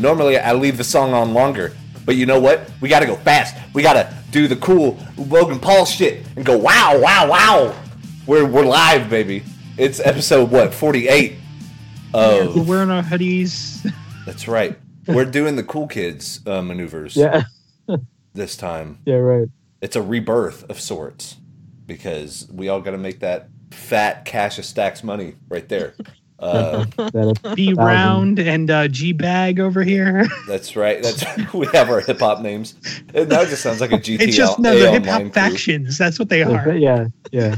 Normally, I leave the song on longer, but you know what? We gotta go fast. We gotta do the cool Logan Paul shit and go wow, wow, wow. We're we're live, baby. It's episode what forty eight. oh We're wearing our hoodies. that's right. We're doing the cool kids uh, maneuvers Yeah, this time. yeah, right. It's a rebirth of sorts because we all got to make that fat cash of stacks money right there. Uh, B round and uh, G bag over here. that's right. That's we have our hip hop names. And now just sounds like a GTL. It's just no, the hip hop factions. That's what they are. yeah, yeah.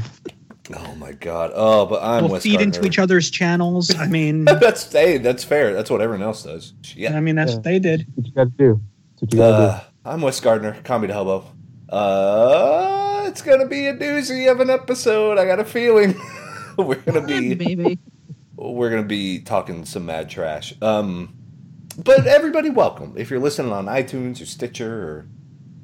Oh my god. Oh, but I'm We'll Wes feed into each other's channels. I mean, That's hey, that's fair. That's what everyone else does. Yeah. I mean that's Yeah. what they did. What you got to do? That's what you got to Uh, I'm Wes Gardner, comedy hobo. Uh, it's gonna be a doozy of an episode. I got a feeling we're gonna be Maybe. We're gonna be talking some mad trash. Um, but everybody, welcome if you're listening on iTunes or Stitcher or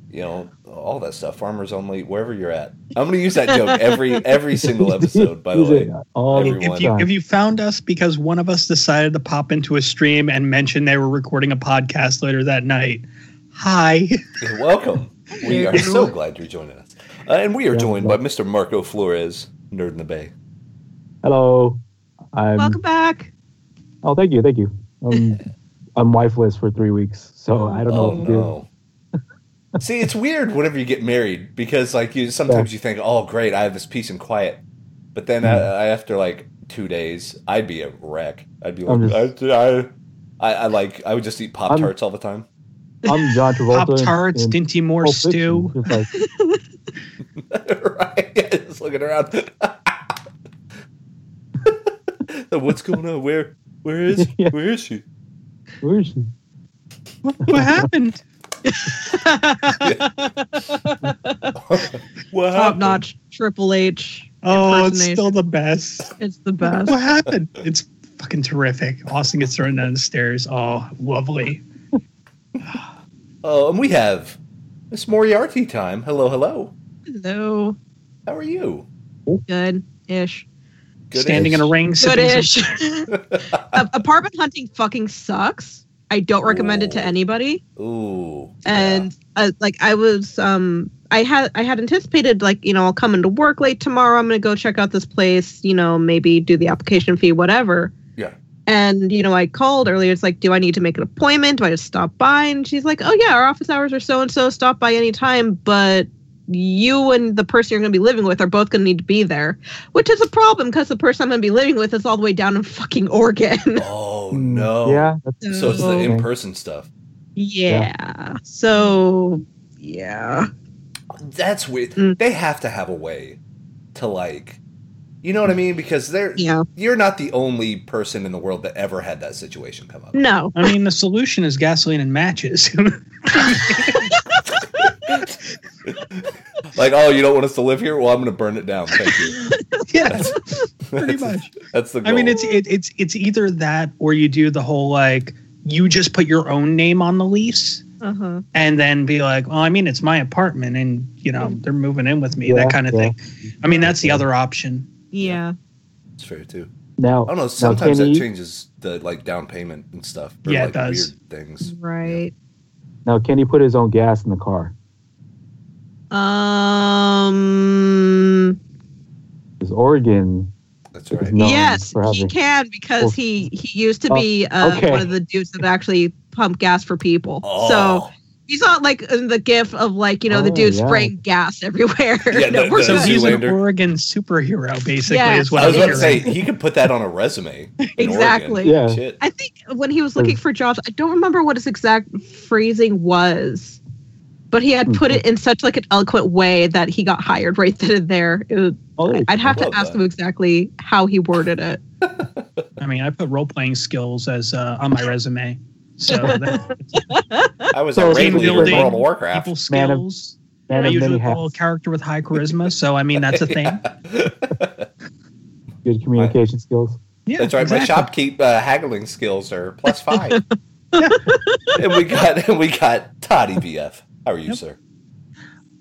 you know all that stuff. Farmers Only, wherever you're at. I'm gonna use that joke every every single episode. By the way, all Everyone. If you if you found us because one of us decided to pop into a stream and mention they were recording a podcast later that night, hi. You're welcome. We are so glad you're joining us, uh, and we are joined by Mr. Marco Flores, Nerd in the Bay. Hello. I'm. Welcome back. Oh, thank you, thank you. Um, I'm wifeless for three weeks, so I don't know Oh what to do. no. See, it's weird whenever you get married because, like, you sometimes you think, "Oh, great, I have this peace and quiet," but then Mm. I, I, after like two days, I'd be a wreck. I'd be I'm like, I, I, I like, I would just eat Pop Tarts all the time. I'm John Travolta. Pop tarts, in- in Dinty Moore stew. Like, right? Yeah, just looking around. What's going on? Where, where is, Yeah. where is she? where is she? What happened? What Top happened? notch Triple H. Oh, it's still the best. It's the best. What happened? It's fucking terrific. Austin gets thrown down the stairs. Oh, lovely. Oh, and we have Miss Moriarty time. Hello, hello. Hello. How are you? Good ish. Good Standing in a ring. Good sipping some- apartment hunting fucking sucks. I don't recommend it to anybody. Ooh. And uh, like I was, um, I had I had anticipated like you know I'll come into work late tomorrow. I'm gonna go check out this place. You know maybe do the application fee, whatever. Yeah. And you know I called earlier. It's like, do I need to make an appointment? Do I just stop by? And she's like, oh yeah, our office hours are so and so. Stop by anytime, but you and the person you're going to be living with are both going to need to be there, which is a problem because the person I'm going to be living with is all the way down in fucking Oregon. Oh Mm, no. Yeah, So it's the in-person stuff. yeah. So yeah. That's weird. Mm. They have to have a way to like, you know what I mean? Because they're Yeah. you're not the only person in the world that ever had that situation come up. No. I mean, the solution is gasoline and matches. Like, oh, you don't want us to live here? Well, I'm going to burn it down. Thank you. yeah, That's, pretty that's- much. That's the goal. I mean, it's it, it's it's either that or you do the whole like you just put your own name on the lease Uh-huh. and then be like, well, I mean, it's my apartment and you know they're moving in with me, Yeah, that kind of yeah. thing. I mean, that's the other option. Yeah. it's fair too. now. I don't know. Sometimes can that you, changes the like down payment and stuff. for, Yeah, it does. Weird things. Right. now, can he put his own gas in the car? Um Because Oregon, That's right. Yes, he can because Well- he he used to Oh, be uh, okay. one of the dudes that actually pump gas for people. Oh. So he's not like in the gif of like you know the Oh, dude yeah. spraying gas everywhere. Yeah, no, the- the So good. he's an Oregon superhero, basically, Yes. is what I was about to say he could put that on a resume. Exactly. Oregon. Yeah. Shit. I think when he was looking for jobs, I don't remember what his exact phrasing was, but he had put it in such like an eloquent way that he got hired right then and there. It was, oh, I'd have to ask that. him exactly how he worded it. I mean, I put role playing skills as uh, on my resume. So that, I was So a team raid leader in World of Warcraft. people Man of- skills. man I of usually call a character with high charisma, so I mean that's a thing. Good communication skills. Yeah, That's right. My shopkeep uh, haggling skills are plus five. and we got and we got Toddy BF. How are you, Yep. sir?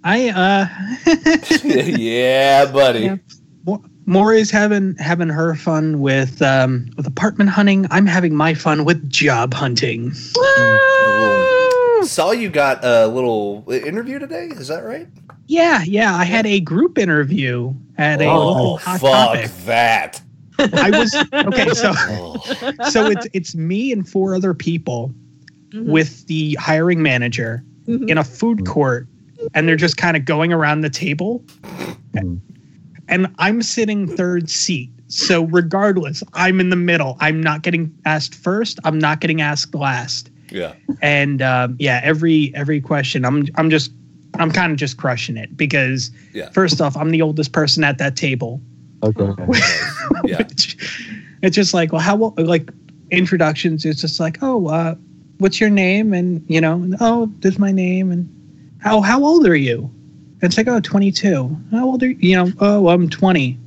I uh, yeah, buddy. Yeah. more, Maury's having having her fun with um, with apartment hunting. I'm having my fun with job hunting. Woo! Saw you got a little interview today. Is that right? Yeah, yeah. I had a group interview at a oh, local hot fuck topic. that. I was okay. So Oh. so it's it's me and four other people Mhm. with the hiring manager Mhm. in a food court, and they're just kind of going around the table, Mhm. And I'm sitting third seat. So regardless, I'm in the middle. I'm not getting asked first. I'm not getting asked last. Yeah. and um, yeah, every every question, I'm I'm just I'm kind of just crushing it because Yeah. first off, I'm the oldest person at that table. Okay. Yeah. It's just like, well, how o- like introductions? It's just like, oh, uh, what's your name? And you know, and, oh, this is my name. And how how old are you? And it's like, oh, 22. How old are you? You know, oh, I'm 20.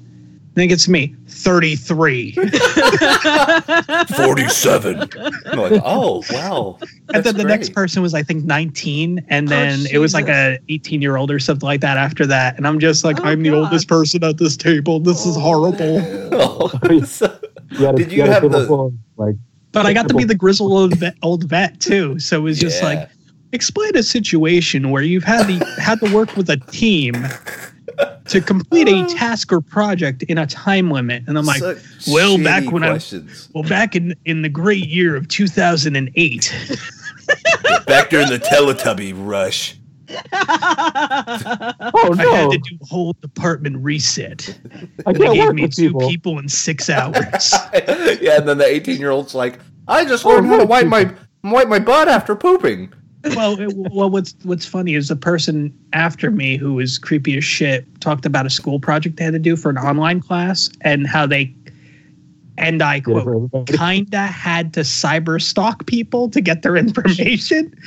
Then it gets to me, 33. 47. I'm like, oh, wow. and then the next person was I think 19 and then Oh, it was like a 18 year old or something like that after that and I'm just like Oh, I'm the oldest person at this table this is horrible Oh, You had a, Did you had a have the- full like but I got to be the grizzled old vet, old vet too so it was just Yeah. like explain a situation where you've had the had to work with a team to complete a uh. task or project in a time limit and I'm like Such well, back when I- questions. well back in in the great year of 2008 Back during the Teletubby rush. oh no! I had to do a whole department reset I they gave me two people. people in 6 hours yeah, and then the 18 year old's like, I just learned how to wipe my wipe my butt after pooping. Well, it, well, what's what's funny is the person after me who was creepy as shit talked about a school project they had to do for an online class and how they, and I Did it for quote, kinda had to cyber stalk people to get their information.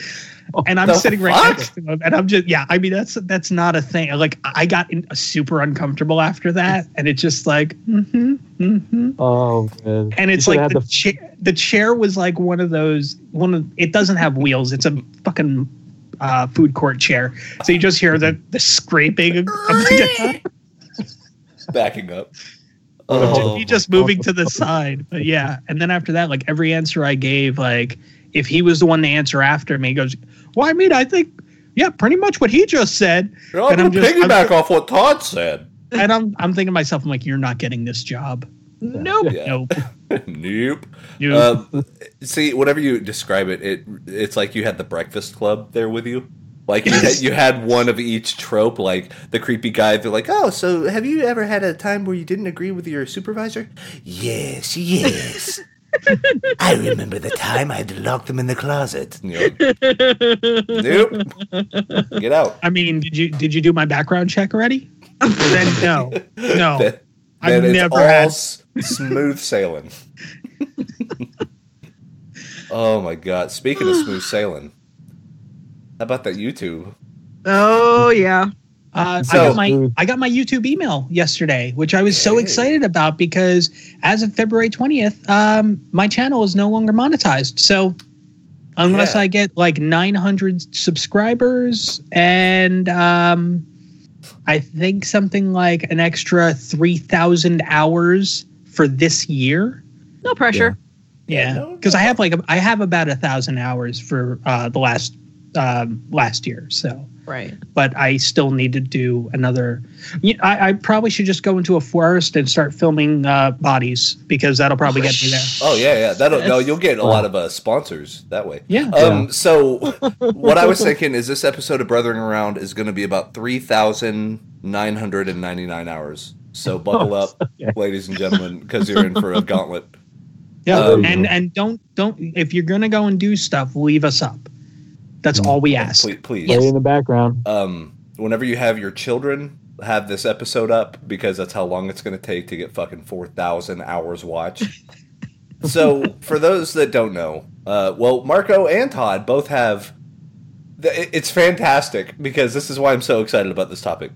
And I'm The sitting right fuck? next to them, and I'm just yeah. I mean, that's that's not a thing. Like I got in, super uncomfortable after that, and it's just like, mm-hmm, mm-hmm. Oh man. and it's like had the, chair. The chair was like one of those. One of it doesn't have wheels. It's a fucking uh, food court chair. So you just hear the the scraping. Of the, Backing up. Oh. he just moving to the side. But yeah, and then after that, like every answer I gave, like if he was the one to answer after me, he goes, "Well, I mean, I think." Yeah, pretty much what he just said, I'm And I'm gonna just- piggyback off what Todd said. and I'm I'm thinking to myself, I'm like, you're not getting this job. Nope. Yeah. Nope. nope. You, Um, see, whenever you describe it, it it's like you had the Breakfast Club there with you. Like you had, you had one of each trope, like the creepy guy. They're like, "Oh, so have you ever had a time where you didn't agree with your supervisor?" Yes, yes. I remember the time I had to lock them in the closet. And like, nope. Get out. I mean, did you did you do my background check already? then no, no. That- I've that it's never all had- smooth sailing. oh my god! Speaking of smooth sailing, how about that YouTube? Oh yeah. Uh, I got my I got my YouTube email yesterday, which I was so excited about because as of February twentieth, um, my channel is no longer monetized. So unless Yeah. I get like nine hundred subscribers and um, I think something like an extra three thousand hours for this year. No pressure. Yeah, no, because I no. have like a, I have about a thousand hours for uh, the last um, last year. So Right. but I still need to do another. I, I probably should just go into a forest and start filming uh, bodies because that'll probably get me there. Oh yeah, yeah. That'll no. You'll get a lot of uh, sponsors that way. Yeah. Um. So, what I was thinking is this episode of Brothering Around is going to be about three thousand nine hundred and ninety nine hours. So buckle up, Okay. ladies and gentlemen, because you're in for a gauntlet. Yeah, Um, and and don't don't if you're gonna go and do stuff, leave us up. That's all we ask. Please, please. Play in the background. um, whenever you have your children, have this episode up because that's how long it's going to take to get fucking 4,000 hours watched. so, for those that don't know, uh, well, Marco and Todd both have. The, it's fantastic because this is why I'm so excited about this topic.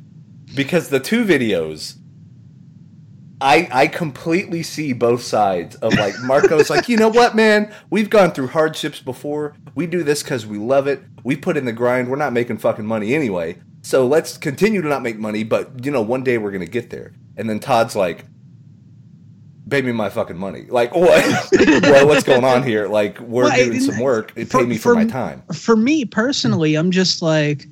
Because the two videos. I, I completely see both sides of like Marco's like you know what man we've gone through hardships before we do this because we love it we put in the grind we're not making fucking money anyway so let's continue to not make money but you know one day we're gonna get there and then Todd's like, "Pay me my fucking money." Like what? well, what's going on here? Like we're Well, doing some work. Pay for- me for, for- my time. For me personally, I'm just like,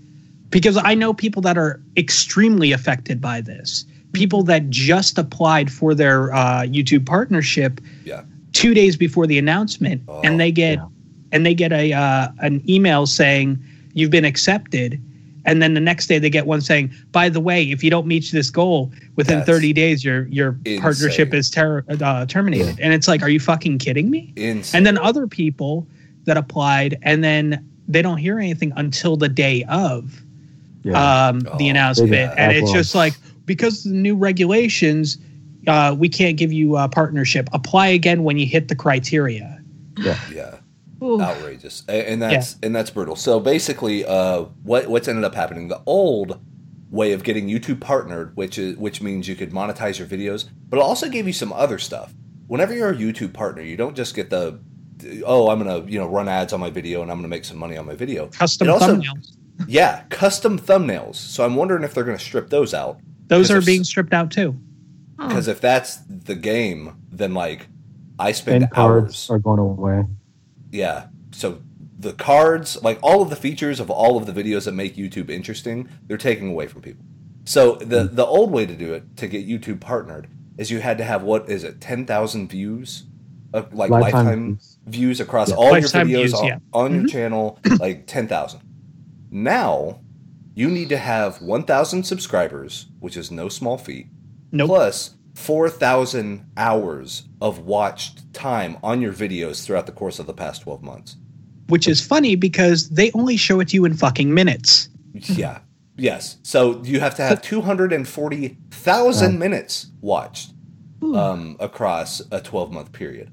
because I know people that are extremely affected by this. People that just applied for their uh, YouTube partnership Yeah. two days before the announcement, Oh, and they get yeah. and they get a uh, an email saying you've been accepted, and then the next day they get one saying, by the way, if you don't meet this goal within That's 30 days, your your partnership is ter- uh, terminated. And it's like, are you fucking kidding me? Insane. And then other people that applied, and then they don't hear anything until the day of Yeah. um, Oh, the announcement, yeah. and it's just like because of the new regulations, uh, we can't give you a partnership. Apply again when you hit the criteria. yeah. Ooh. outrageous and that's and that's brutal so basically uh what what's ended up happening the old way of getting youtube partnered which is which means you could monetize your videos but it also gave you some other stuff whenever you're a youtube partner you don't just get the oh i'm gonna you know run ads on my video and i'm gonna make some money on my video Custom also- thumbnails. yeah custom thumbnails so i'm wondering if they're gonna strip those out Those 'cause are there's- being stripped out too. Oh. because if that's the game then like i spend and hours are going away. Yeah. So the cards, like all of the features of all of the videos that make YouTube interesting, they're taking away from people. So the the old way to do it to get YouTube partnered is you had to have what is it, ten thousand views, uh, like lifetime, Lifetime views. views. across Yeah. all Lifetime your videos views, on, yeah. on your Mhm. channel, like ten thousand. Now you need to have one thousand subscribers, which is no small feat Nope. plus 4,000 hours of watched time on your videos throughout the course of the past 12 months. Which is funny because they only show it to you in fucking minutes. Yeah. Yes. So you have to have 240,000 minutes watched um, across a 12 month period,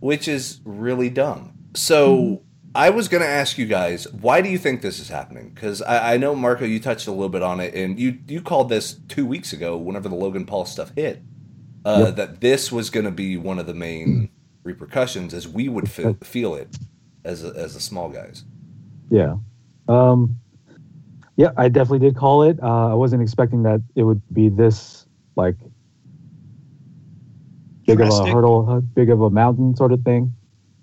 which is really dumb. So I was going to ask you guys, why do you think this is happening? Because I, I know, Marco, you touched a little bit on it, and you, you called this two weeks ago whenever the Logan Paul stuff hit, uh, Yep. that this was going to be one of the main repercussions as we would feel, feel it as, a, as the small guys. Yeah. Um, yeah, I definitely did call it. Uh, I wasn't expecting that it would be this like big of a hurdle, big of a mountain sort of thing.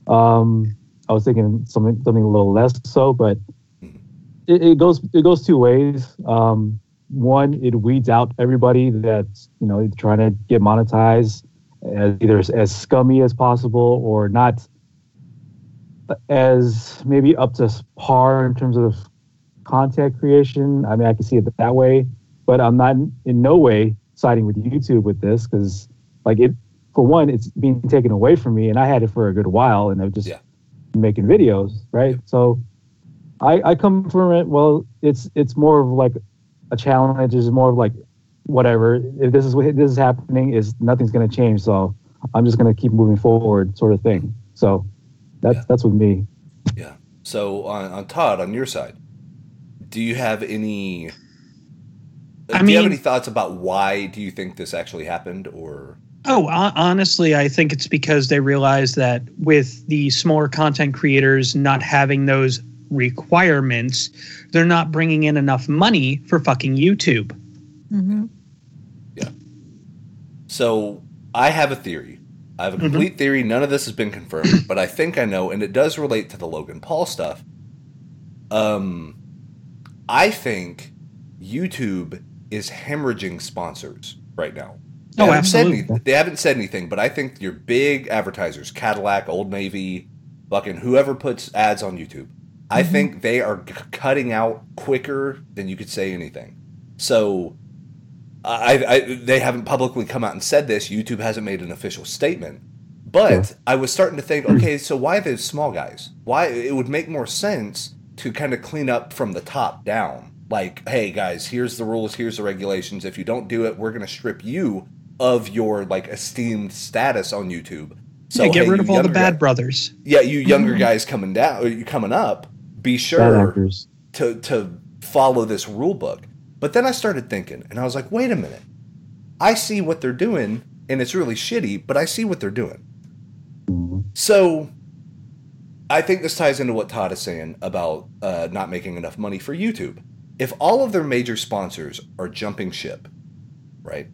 Um, I was thinking something something a little less so, but it, it goes it goes two ways. Um, one, it weeds out everybody that's you know trying to get monetized as either as, as scummy as possible or not as maybe up to par in terms of content creation. I mean, I can see it that way, but I'm not in no way siding with YouTube with this because, like, it for one, it's being taken away from me, and I had it for a good while, and I've just Yeah. Been making videos, right? So, I I come from it. Well, it's it's more of like a challenge. It's more of like whatever. If this is what this is happening, is nothing's going to change. So I'm just going to keep moving forward, sort of thing. So that's Yeah. that's with me. Yeah. So on, on Todd, on your side, do you have any? I do you have mean- any thoughts about why do you think this actually happened, or Oh, honestly, I think it's because they realize that with the smaller content creators not having those requirements, they're not bringing in enough money for fucking YouTube. Mhm. so? I have a theory. I have a complete theory. None of this has been confirmed, but I think I know, and it does relate to the Logan Paul stuff. Um, I think YouTube is hemorrhaging sponsors right now. They Oh, haven't said absolutely. any- they haven't said anything, but I think your big advertisers, Cadillac, Old Navy, fucking whoever puts ads on YouTube, I Mm-hmm. think they are c- cutting out quicker than you could say anything. So, I, I they haven't publicly come out and said this. YouTube hasn't made an official statement, but Yeah. I was starting to think, okay, so why the small guys? Why it would make more sense to kind of clean up from the top down. Like, hey guys, here's the rules, here's the regulations. If you don't do it, we're going to strip you of your like esteemed status on YouTube. So get hey, rid of all the bad guy- brothers. yeah, you younger guys coming down, or you coming up, be sure to to follow this rule book. But then I started thinking, and I was like, wait a minute. I see what they're doing, and it's really shitty, but I see what they're doing. Mhm. So I think this ties into what Todd is saying about uh, not making enough money for YouTube. If all of their major sponsors are jumping ship, right?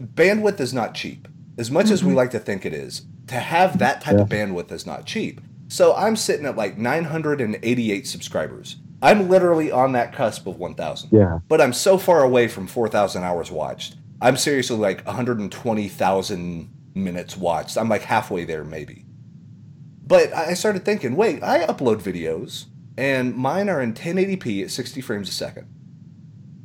Bandwidth is not cheap. As much as we mm-hmm. like to think it is, to have that type of bandwidth is not cheap. So I'm sitting at like 988 subscribers. I'm literally on that cusp of 1,000. Yeah. But I'm so far away from 4,000 hours watched. I'm seriously like 120,000 minutes watched. I'm like halfway there, maybe. But I started thinking, wait, I upload videos, and mine are in 1080p at 60 frames a second.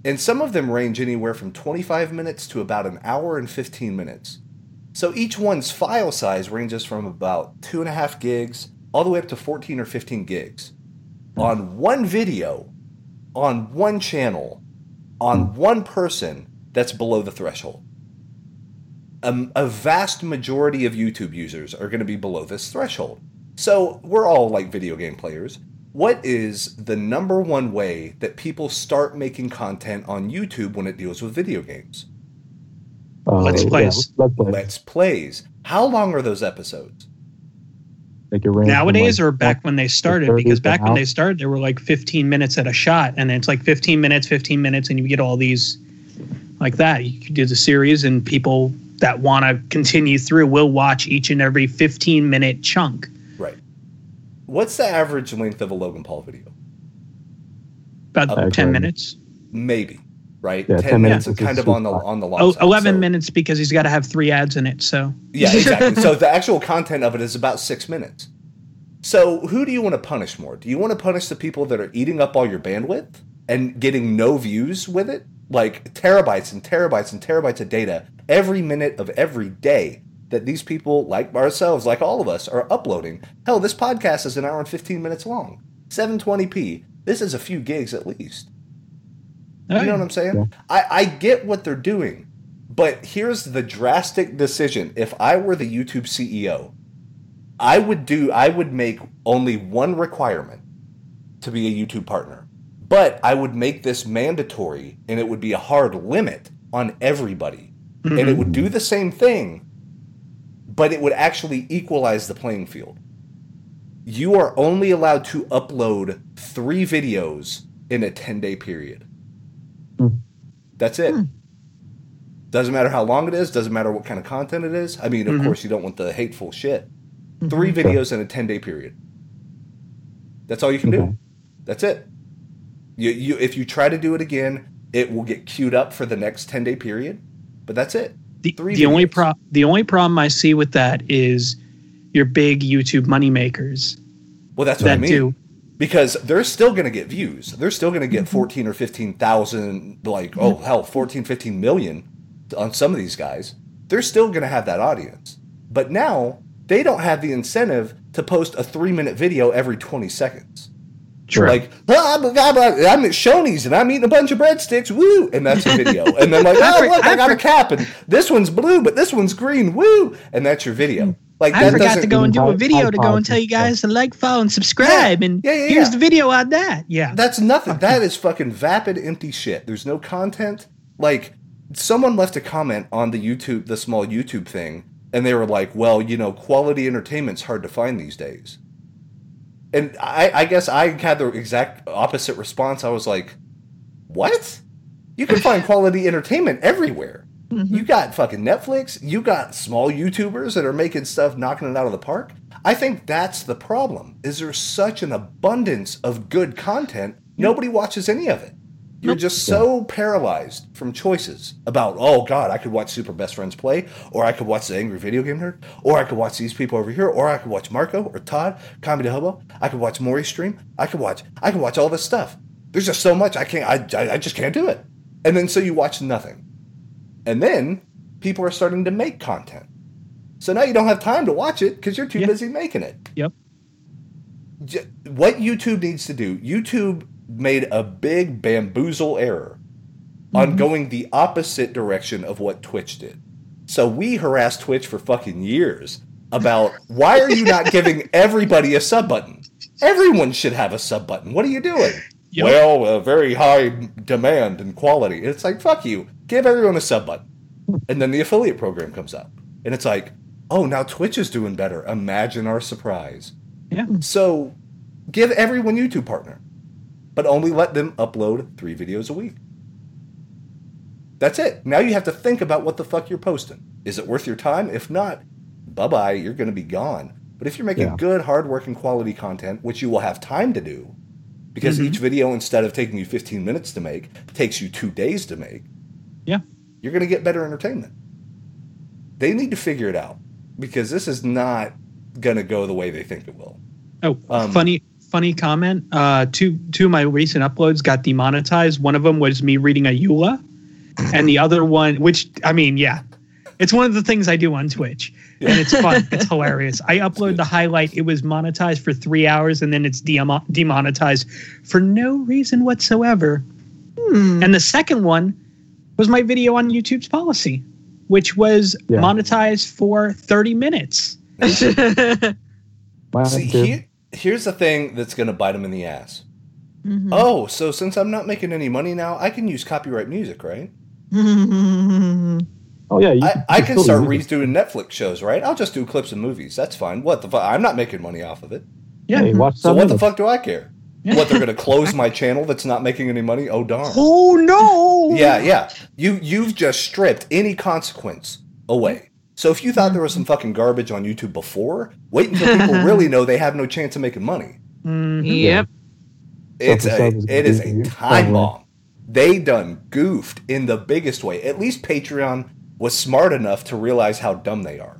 And some of them range anywhere from 25 minutes to about an hour and 15 minutes. So each one's file size ranges from about 2.5 gigs all the way up to 14 or 15 gigs. On one video, on one channel, on one person that's below the threshold. A vast majority of YouTube users are going to be below this threshold. So we're all like video game players. What is the number one way that people start making content on YouTube when it deals with video games? Uh, Let's yeah, plays. let's play. Let's plays. How long are those episodes? Like it range from, Nowadays like, or back when they started? Because back when now. they started, they were like 15 minutes at a shot, and it's like 15 minutes, 15 minutes, and you get all these like that. You could do the series, and people that want to continue through will watch each and every 15 minute chunk. Right. What's the average length of a Logan Paul video? About Okay. 10 minutes. Maybe. Right. Yeah, 10, 10 minutes minutes is is kind of on the spot. on the long Oh, side. 11 So- minutes because he's got to have three ads in it. So Yeah, exactly. so the actual content of it is about six minutes. So who do you want to punish more? Do you want to punish the people that are eating up all your bandwidth and getting no views with it? Like terabytes and terabytes and terabytes of data every minute of every day that these people, like ourselves, like all of us, are uploading. Hell, this podcast is an hour and 15 minutes long. 720p. This is a few gigs at least. You know what I'm saying? I, I get what they're doing, but here's the drastic decision. If I were the YouTube CEO, I would do I would make only one requirement to be a YouTube partner. But I would make this mandatory and it would be a hard limit on everybody. And it would do mm-hmm. the same thing, but it would actually equalize the playing field. You are only allowed to upload three videos in a 10 day period. Hmm. That's it. Hmm. Doesn't matter how long it is, doesn't matter what kind of content it is. I mean, of mm-hmm. course, you don't want the hateful shit. Mm-hmm. Three videos in a 10 day period. That's all you can Okay. do. That's it. You, you, if you try to do it again, it will get queued up for the next 10 day period, but that's it. The, Three the only pro the only problem I see with that is your big YouTube money makers Well, that's what I mean. do. because they're still going to get views. They're still going to get mm-hmm. 14 or 15,000, like, oh, mm-hmm. hell, 14, 15 million on some of these guys. They're still going to have that audience. But now they don't have the incentive to post a three minute video every 20 seconds. True. Like, "Ah, blah, blah, blah, I'm at Shoney's and I'm eating a bunch of breadsticks, woo! And that's a video. And then, like, I oh, look, I I got a cap and this one's blue, but this one's green, woo! And that's your video. Like, I forgot to go and do a video to go and tell you guys to like, follow, and subscribe. And Yeah, yeah, here's yeah. the video on that. Yeah. That's nothing. That is fucking vapid, empty shit. There's no content. Like, someone left a comment on the YouTube, the small YouTube thing, and they were like, well, you know, quality entertainment's hard to find these days. And I, I guess I had the exact opposite response. I was like, what? You can find quality entertainment everywhere. Mm-hmm. You got fucking Netflix. You got small YouTubers that are making stuff, knocking it out of the park. I think that's the problem. Is there such an abundance of good content? Nobody watches any of it. You're just so paralyzed from choices about, oh God, I could watch Super Best Friends play, or I could watch the Angry Video Game Nerd, or I could watch these people over here, or I could watch Marco or Todd, Comedy Hobo. I could watch Maury stream. I could watch, I could watch all this stuff. There's just so much I can't, I, I, I just can't do it. And then so you watch nothing. And then people are starting to make content. So now you don't have time to watch it because you're too Yeah. busy making it. Yep. What YouTube needs to do, YouTube made a big bamboozle error on mm-hmm. going the opposite direction of what Twitch did. So we harassed Twitch for fucking years about why are you not giving everybody a sub button? Everyone should have a sub button. What are you doing? Yep. Well, a very high demand and quality. It's like fuck you. Give everyone a sub button, and then the affiliate program comes up, and it's like, oh, now Twitch is doing better. Imagine our surprise. Yeah. So, give everyone YouTube partner, but only let them upload three videos a week. That's it. Now you have to think about what the fuck you're posting. Is it worth your time? If not, bye bye, you're going to be gone. But if you're making Yeah. good, hardworking, quality content, which you will have time to do, because Mhm. each video, instead of taking you 15 minutes to make, takes you two days to make, Yeah. you're going to get better entertainment. They need to figure it out because this is not going to go the way they think it will. Oh, Um, funny, funny comment. Uh, two two of my recent uploads got demonetized. One of them was me reading a Eula, and the other one, which I mean, yeah, it's one of the things I do on Twitch, and it's fun. it's hilarious. I upload the highlight. It was monetized for three hours, and then it's demo- demonetized for no reason whatsoever. Hmm. And the second one was my video on YouTube's policy, which was Yeah. monetized for thirty minutes. Mine See, too. here, here's the thing that's going to bite them in the ass. Mhm. Oh, so since I'm not making any money now, I can use copyright music, right? oh yeah, you, I, I can start use it. redoing Netflix shows, right? I'll just do clips of movies. That's fine. What the fuck? I'm not making money off of it. Yeah. Hey, watch So some what the fuck do I care? Yeah. What they're going to close my channel that's not making any money? Oh darn. Oh no! Yeah, yeah. You you've just stripped any consequence away. So if you thought there was some fucking garbage on YouTube before, wait until people really know they have no chance of making money. Mhm. Yep. It's a, it is a time bomb. They done goofed in the biggest way. At least Patreon was smart enough to realize how dumb they are.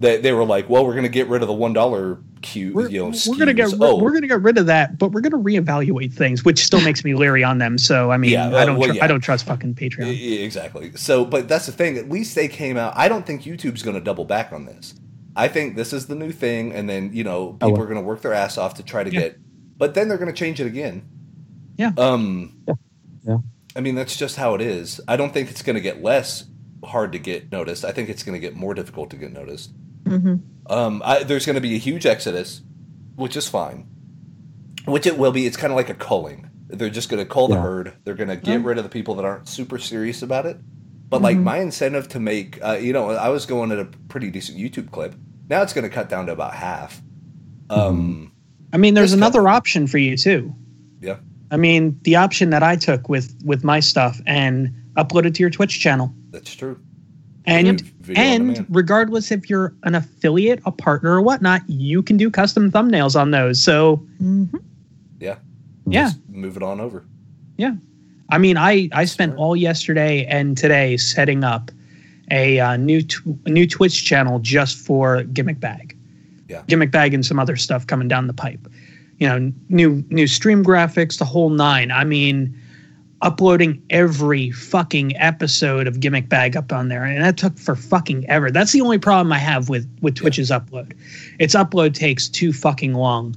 They, they were like, well, we're going to get rid of the one dollar queue. We're, you know, we're gonna get SKUs. oh, we're gonna get rid of that, but we're gonna reevaluate things, which still makes me leery on them. So I mean, Yeah, I don't well, tr- yeah. I don't trust fucking Patreon. Exactly. So, but that's the thing. At least they came out. I don't think YouTube's going to double back on this. I think this is the new thing, and then you know Oh, people well. are going to work their ass off to try to Yeah. get, but then they're going to change it again. Yeah. Um. Yeah. Yeah. I mean, that's just how it is. I don't think it's going to get less hard to get noticed. I think it's going to get more difficult to get noticed. Hmm Um, I, there's going to be a huge exodus, which is fine. Which it will be. It's kind of like a culling. They're just going to cull the herd. They're going to get Yeah. rid of the people that aren't super serious about it. But like Mhm. my incentive to make, uh, you know, I was going at a pretty decent YouTube clip. Now it's going to cut down to about half. Um, I mean, there's another guy- option for you too. Yeah. I mean, the option that I took with with my stuff and uploaded to your Twitch channel, that's true. And Video and regardless if you're an affiliate, a partner, or whatnot, you can do custom thumbnails on those. So hmm yeah. Just move it on over. Yeah, I mean, I I spent Smart. all yesterday and today setting up a uh, new tw- a new Twitch channel just for Gimmick Bag. Yeah. Gimmick Bag and some other stuff coming down the pipe. You know, new new stream graphics, the whole nine. I mean, uploading every fucking episode of Gimmick Bag up on there, and that took for fucking ever. That's the only problem I have with with Twitch's upload. Its upload takes too fucking long.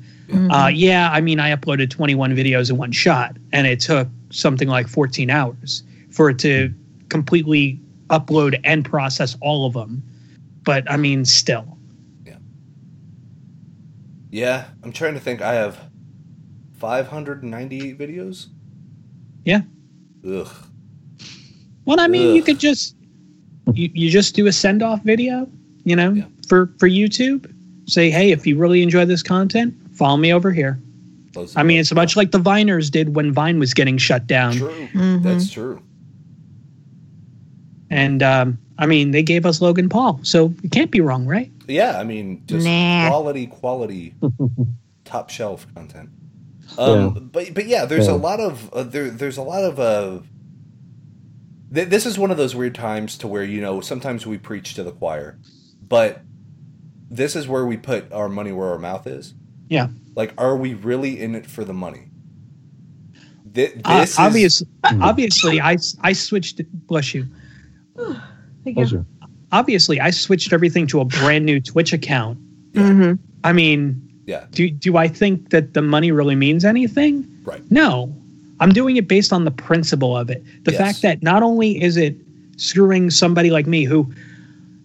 Uh, yeah, I mean, I uploaded 21 videos in one shot, and it took something like 14 hours for it to completely upload and process all of them. But I mean, still, Yeah. Yeah, I'm trying to think. I have 598 videos. Yeah. Ugh. well, I mean, you could just you, you just do a send off video, you know, Yeah. for for YouTube. Say, hey, if you really enjoy this content, follow me over here. Close I mean, it's much like the Viners did when Vine was getting shut down. true. Mhm. That's true. And um, I mean, they gave us Logan Paul, so it can't be wrong, right? Yeah, I mean, just Nah. quality, quality, top shelf content. Um, but but yeah, there's Yeah. a lot of uh, there. There's a lot of. Uh, th- this is one of those weird times to where you know sometimes we preach to the choir, but this is where we put our money where our mouth is. Yeah. Like, are we really in it for the money? Th- Uh, this is obvious, obviously, I I switched. Bless you. Thank you. Obviously, I switched everything to a brand new Twitch account. Mhm. I mean, yeah do do I think that the money really means anything? right. No, I'm doing it based on the principle of it. The Yes. fact that not only is it screwing somebody like me, who,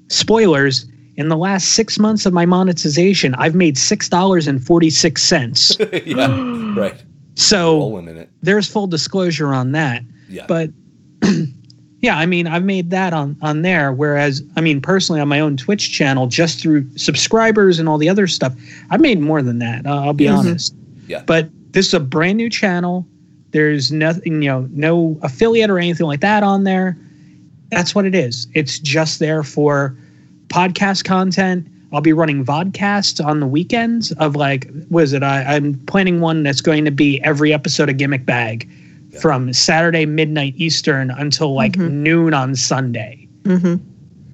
spoilers, in the last six months of my monetization, I've made six dollars and forty six cents. yeah, right. So there's full disclosure on that. Yeah. but yeah i mean i've made that on on there whereas i mean personally on my own twitch channel just through subscribers and all the other stuff i've made more than that uh, i'll be Yes. honest Yeah. but this is a brand new channel there's nothing you know no affiliate or anything like that on there That's what it is. It's just there for podcast content. I'll be running vodcasts on the weekends of like, what is it? I, I'm planning one that's going to be every episode of Gimmick Bag Yeah. from Saturday midnight Eastern until like Mhm. noon on Sunday, Mm-hmm.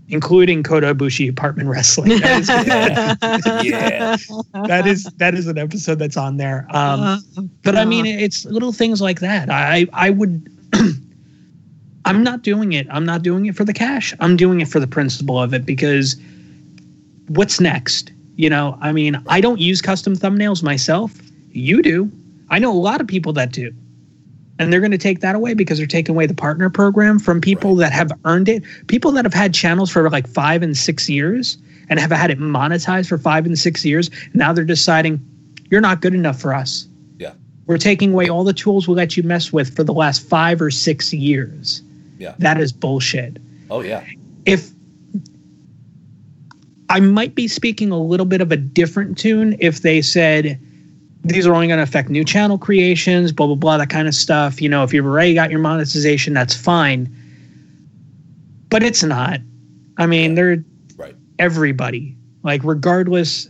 including Kota Ibushi Apartment Wrestling. That is, Yeah. that is that is an episode that's on there. Um, but I mean, it's little things like that. I I would. I'm not doing it. I'm not doing it for the cash. I'm doing it for the principle of it because what's next? You know, I mean, I don't use custom thumbnails myself. You do. I know a lot of people that do. And they're going to take that away because they're taking away the partner program from people that have earned it. People that have had channels for like five and six years and have had it monetized for five and six years. Now they're deciding you're not good enough for us. Yeah. We're taking away all the tools we let you mess with for the last five or six years. Yeah. That is bullshit. Oh yeah. If I might be speaking a little bit of a different tune if they said these are only going to affect new channel creations, blah blah blah, that kind of stuff. You know, if you've already got your monetization, that's fine. But it's not. I mean, they're Right. everybody. Like regardless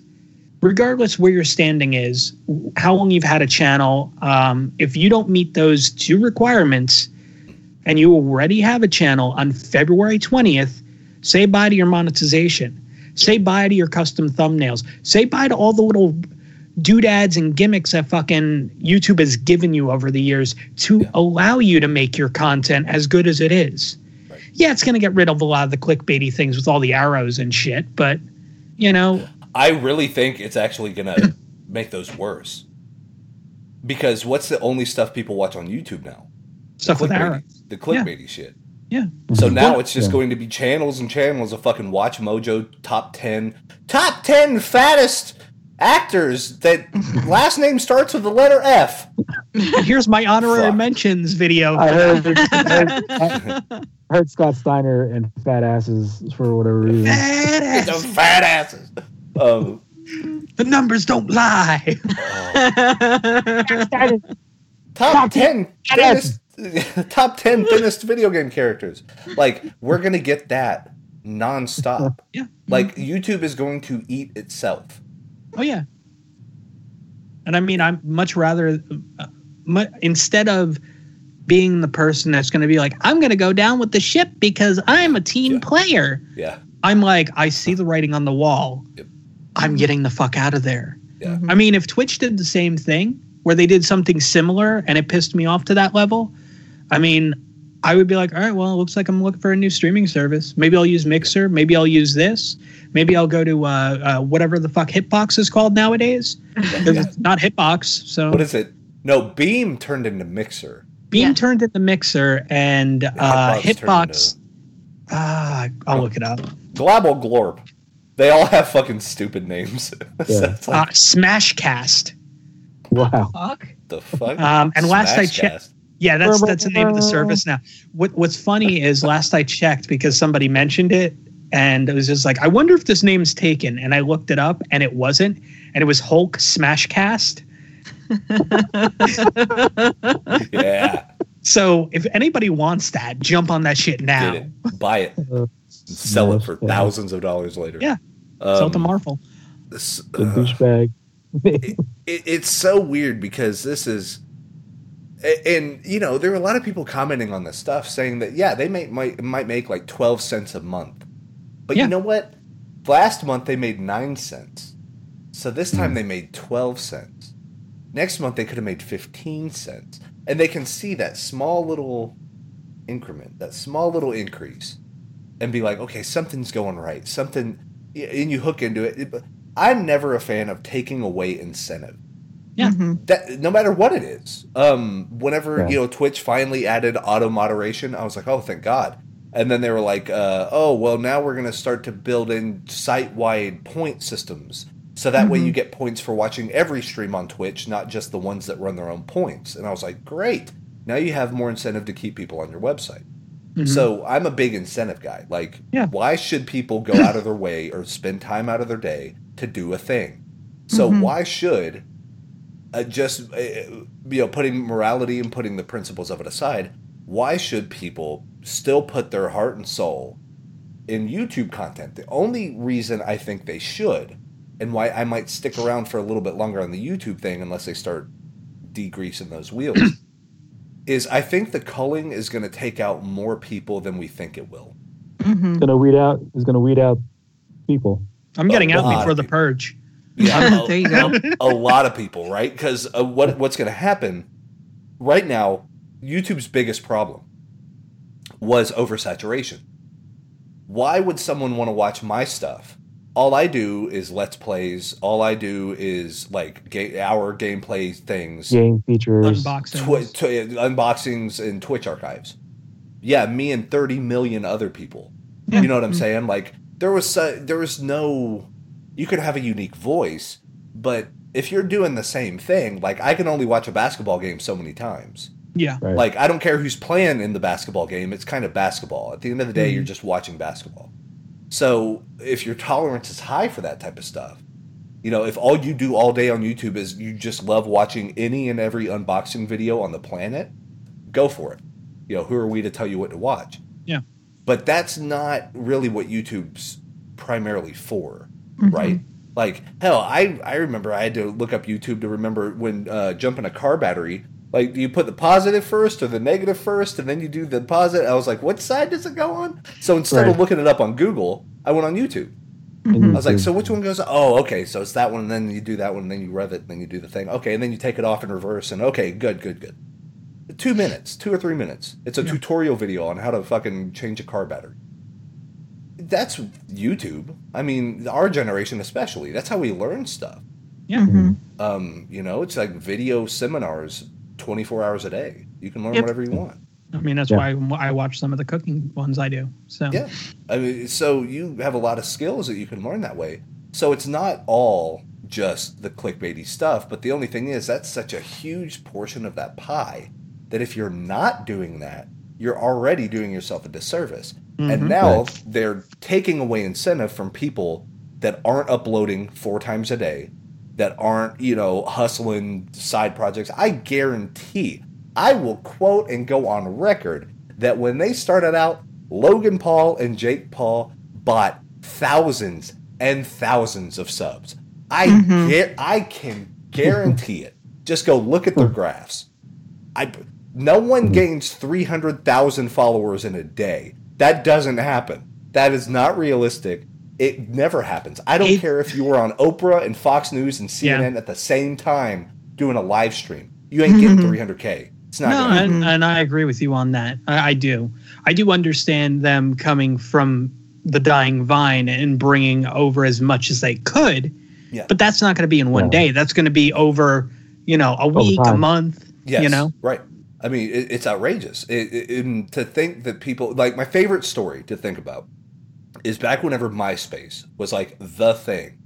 regardless where your standing is, how long you've had a channel, um, if you don't meet those two requirements and you already have a channel on February 20th, say bye to your monetization. Say bye to your custom thumbnails. Say bye to all the little doodads and gimmicks that fucking YouTube has given you over the years to Yeah. allow you to make your content as good as it is. Right. Yeah, it's going to get rid of a lot of the clickbaity things with all the arrows and shit, but you know, I really think it's actually gonna make those worse. Because what's the only stuff people watch on YouTube now? stuff with arrows. The clickbaity shit. Yeah. So mhm. now it's just yeah. going to be channels and channels of fucking Watch Mojo top ten, top ten fattest actors that last name starts with the letter F. Here's my honorary Fuck. mentions video. I heard, I heard, I heard Scott Steiner and fat asses for whatever reason. Badass. Those fat asses. Um, the numbers don't lie. top ten thinnest, top ten thinnest video game characters. Like we're gonna get that nonstop. Yeah. Like YouTube is going to eat itself. Oh yeah. And I mean, I'm much rather uh, mu- instead of being the person that's going to be like, I'm going to go down with the ship because I'm a team Yeah. player. Yeah. I'm like, I see the writing on the wall. Yep. I'm getting the fuck out of there. Yeah. I mean, if Twitch did the same thing where they did something similar and it pissed me off to that level, I mean, I would be like, all right, well, it looks like I'm looking for a new streaming service. Maybe I'll use Mixer. Maybe I'll use this. Maybe I'll go to uh, uh, whatever the fuck Hitbox is called nowadays. 'Cause Yeah. It's not Hitbox. So What is it? No, Beam turned into Mixer. Beam Yeah. turned into Mixer and uh, Hitbox turned Hitbox. Ah, I'll look it up. Global Glorp. They all have fucking stupid names. Yeah. it's like, Uh, Smashcast. Wow. Fuck. the fuck? Um, and last I checked, Smashcast. Yeah, that's that's the name of the service now. What What's funny is last I checked because somebody mentioned it, and it was just like, I wonder if this name's taken. And I looked it up, and it wasn't, and it was Hulk Smashcast. Yeah. So if anybody wants that, jump on that shit now. Get it. Buy it. Uh, Sell it for Yeah. thousands of dollars later. Yeah. Um, Sell it to Marvel. this- The uh, douchebag. it, it's so weird because this is a- and you know there are a lot of people commenting on this stuff saying that yeah they may, might might make like 12 cents a month. But Yeah. you know what? Last month they made 9 cents. So this time hmm. they made 12 cents. Next month they could have made 15 cents. And they can see that small little increment that small little increase and be like okay something's going right. Something and you hook into it. It- i'm never a fan of taking away incentive Yeah. Mhm. that no matter what it is. Um, whenever Yeah. you know Twitch finally added auto moderation, I was like, oh, thank God. And then they were like, uh, oh, well, now we're going to start to build in site wide point systems. So that way Mm-hmm. you get points for watching every stream on Twitch, not just the ones that run their own points. And I was like, great. Now you have more incentive to keep people on your website. Mhm. So I'm a big incentive guy. Like, Yeah. why should people go out of their way or spend time out of their day to do a thing? So Mm-hmm. why should uh, just uh, you know putting morality and putting the principles of it aside? why should people still put their heart and soul in YouTube content? The only reason I think they should, and why I might stick around for a little bit longer on the YouTube thing unless they start degreasing those wheels, is I think the culling is going to take out more people than we think it will. Mhm. It's gonna weed out. It's gonna weed out people. I'm getting out before the purge. Yeah, There you go. a lot of people, right? Because uh, what what's going to happen right now? YouTube's biggest problem was oversaturation. Why would someone want to watch my stuff? All I do is let's plays. All I do is like ga- our gameplay things, Game features. Unboxing. twi- tw- unboxings, and Twitch archives. Yeah, me and thirty million other people. You know what I'm saying? Like there was uh, there was no. You could have a unique voice, but if you're doing the same thing, like I can only watch a basketball game so many times. yeah. Right. Like I don't care who's playing in the basketball game; it's kind of basketball. At the end of the day, Mhm. you're just watching basketball. So if your tolerance is high for that type of stuff, you know, if all you do all day on YouTube is you just love watching any and every unboxing video on the planet, go for it. You know, who are we to tell you what to watch? Yeah. But that's not really what YouTube's primarily for, Mhm. right? Like hell, I I remember I had to look up YouTube to remember when uh, jumping a car battery. Like do you put the positive first or the negative first, and then you do the positive. I was like, what side does it go on? So instead of looking it up on Google, I went on YouTube. And I was like, so which one goes? Oh, okay. So it's that one, and then you do that one, and then you rev it, and then you do the thing. Okay, and then you take it off in reverse, and okay, good, good, good. Two minutes, two or three minutes. It's a Yeah. tutorial video on how to fucking change a car battery. That's YouTube. I mean, our generation especially. That's how we learn stuff. Yeah. Mhm. Um, you know, it's like video seminars, twenty four hours a day. You can learn Yep. whatever you want. I mean, that's Yeah. why I watch some of the cooking ones I do. So Yeah. I mean, so you have a lot of skills that you can learn that way. So it's not all just the clickbaity stuff, but the only thing is that's such a huge portion of that pie that if you're not doing that, you're already doing yourself a disservice. And Mhm. now Right. they're taking away incentive from people that aren't uploading four times a day, that aren't, you know, hustling side projects. I guarantee, I will quote and go on record that when they started out, Logan Paul and Jake Paul bought thousands and thousands of subs. I Mhm. get, I can guarantee it. Just go look at their graphs. I no one hmm. gains 300,000 followers in a day. That doesn't happen. That is not realistic. It never happens. I don't It- care if you were on Oprah and Fox News and Yeah. CNN at the same time doing a live stream. You ain't getting mm-hmm. 300k. It's not. no, gonna happen. and, and I agree with you on that. I, I do. I do understand them coming from the dying vine and bringing over as much as they could. Yeah. But that's not going to be in one Yeah. day. That's going to be over, you know, a week, a month. Yes, You know. right? I mean, it, it's outrageous. It, it, and to think that people like my favorite story to think about is back whenever MySpace was like the thing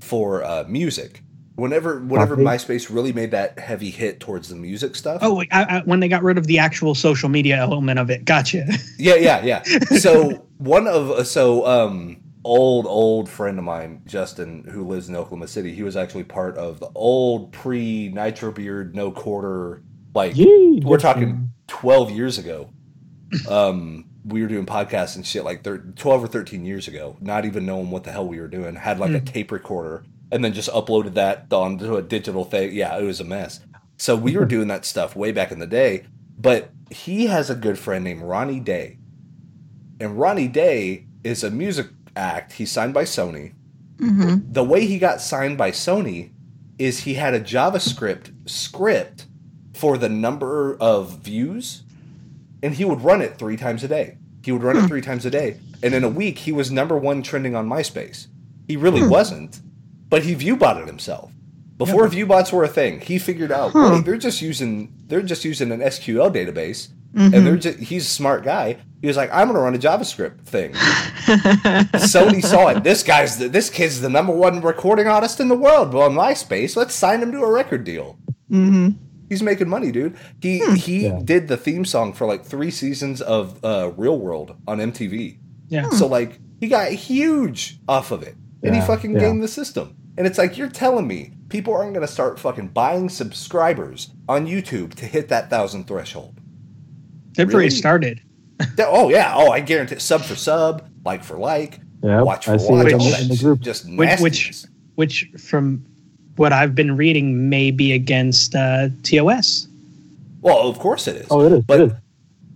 for uh, music. Whenever, whenever MySpace really made that heavy hit towards the music stuff. Oh, I, I, when they got rid of the actual social media element of it. Gotcha. Yeah, yeah, yeah. So one of so um old old friend of mine, Justin, who lives in Oklahoma City, he was actually part of the old pre Nitro Beard no quarter like Yee, we're Justin. talking 12 years ago. Um we were doing podcasts and shit like thir- 12 or 13 years ago, not even knowing what the hell we were doing. Had like a tape recorder and then just uploaded that onto a digital thing. Yeah, it was a mess. So we were doing that stuff way back in the day, but he has a good friend named Ronnie Day. And Ronnie Day is a music act. He's signed by Sony. Mhm. The way he got signed by Sony is he had a JavaScript script for the number of views, and he would run it three times a day. He would run it three times a day. And in a week, he was number one trending on MySpace. He really wasn't, but he viewbotted himself. Before viewbots were a thing, he figured out Huh. they're just using they're just using an SQL database, Mhm. and they're just, he's a smart guy. He was like, I'm gonna run a JavaScript thing. Sony saw it. This guy's the, this kid's the number one recording artist in the world. Well, on MySpace, let's sign him to a record deal. Mhm. He's making money, dude. He he Yeah. did the theme song for like three seasons of uh, Real World on MTV. Yeah. So like he got huge off of it, and he fucking yeah. gamed the system. And it's like you're telling me people aren't going to start fucking buying subscribers on YouTube to hit that thousand threshold. They've Really? already started. Oh yeah. Oh, I guarantee sub for sub, like for like, Yeah, watch for I see watch. it all in the, in the group. Just Which- which- Which, from what I've been reading, may be against uh, TOS. well, of course it is. Oh, it is. But it is.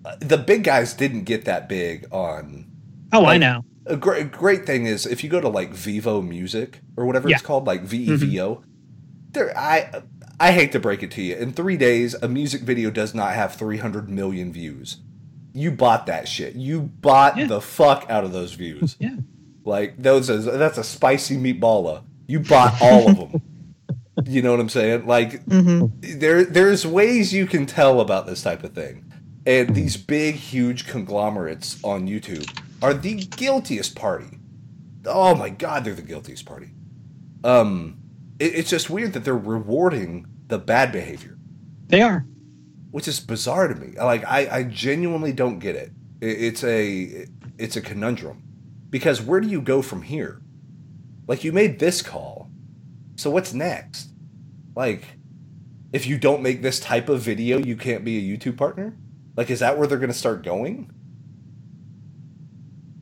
uh, the big guys didn't get that big on. Oh, I know. A great, great thing is if you go to like Vivo Music or whatever Yeah. it's called, like VEVO, there I I hate to break it to you. In three days, a music video does not have 300 million views. You bought that shit. You bought Yeah. the fuck out of those views. Yeah. Like those is that's a spicy meatballa. You bought all of them. You know what I'm saying? Like Mm-hmm. there there's ways you can tell about this type of thing. And these big huge conglomerates on YouTube are the guiltiest party. Oh my god, they're the guiltiest party. Um it, it's just weird that they're rewarding the bad behavior, They are. which is bizarre to me. Like I, I genuinely don't get it. it. It's a it's a conundrum. Because where do you go from here? Like you made this call. So what's next? Like if you don't make this type of video, you can't be a YouTube partner? Like is that where they're going to start going?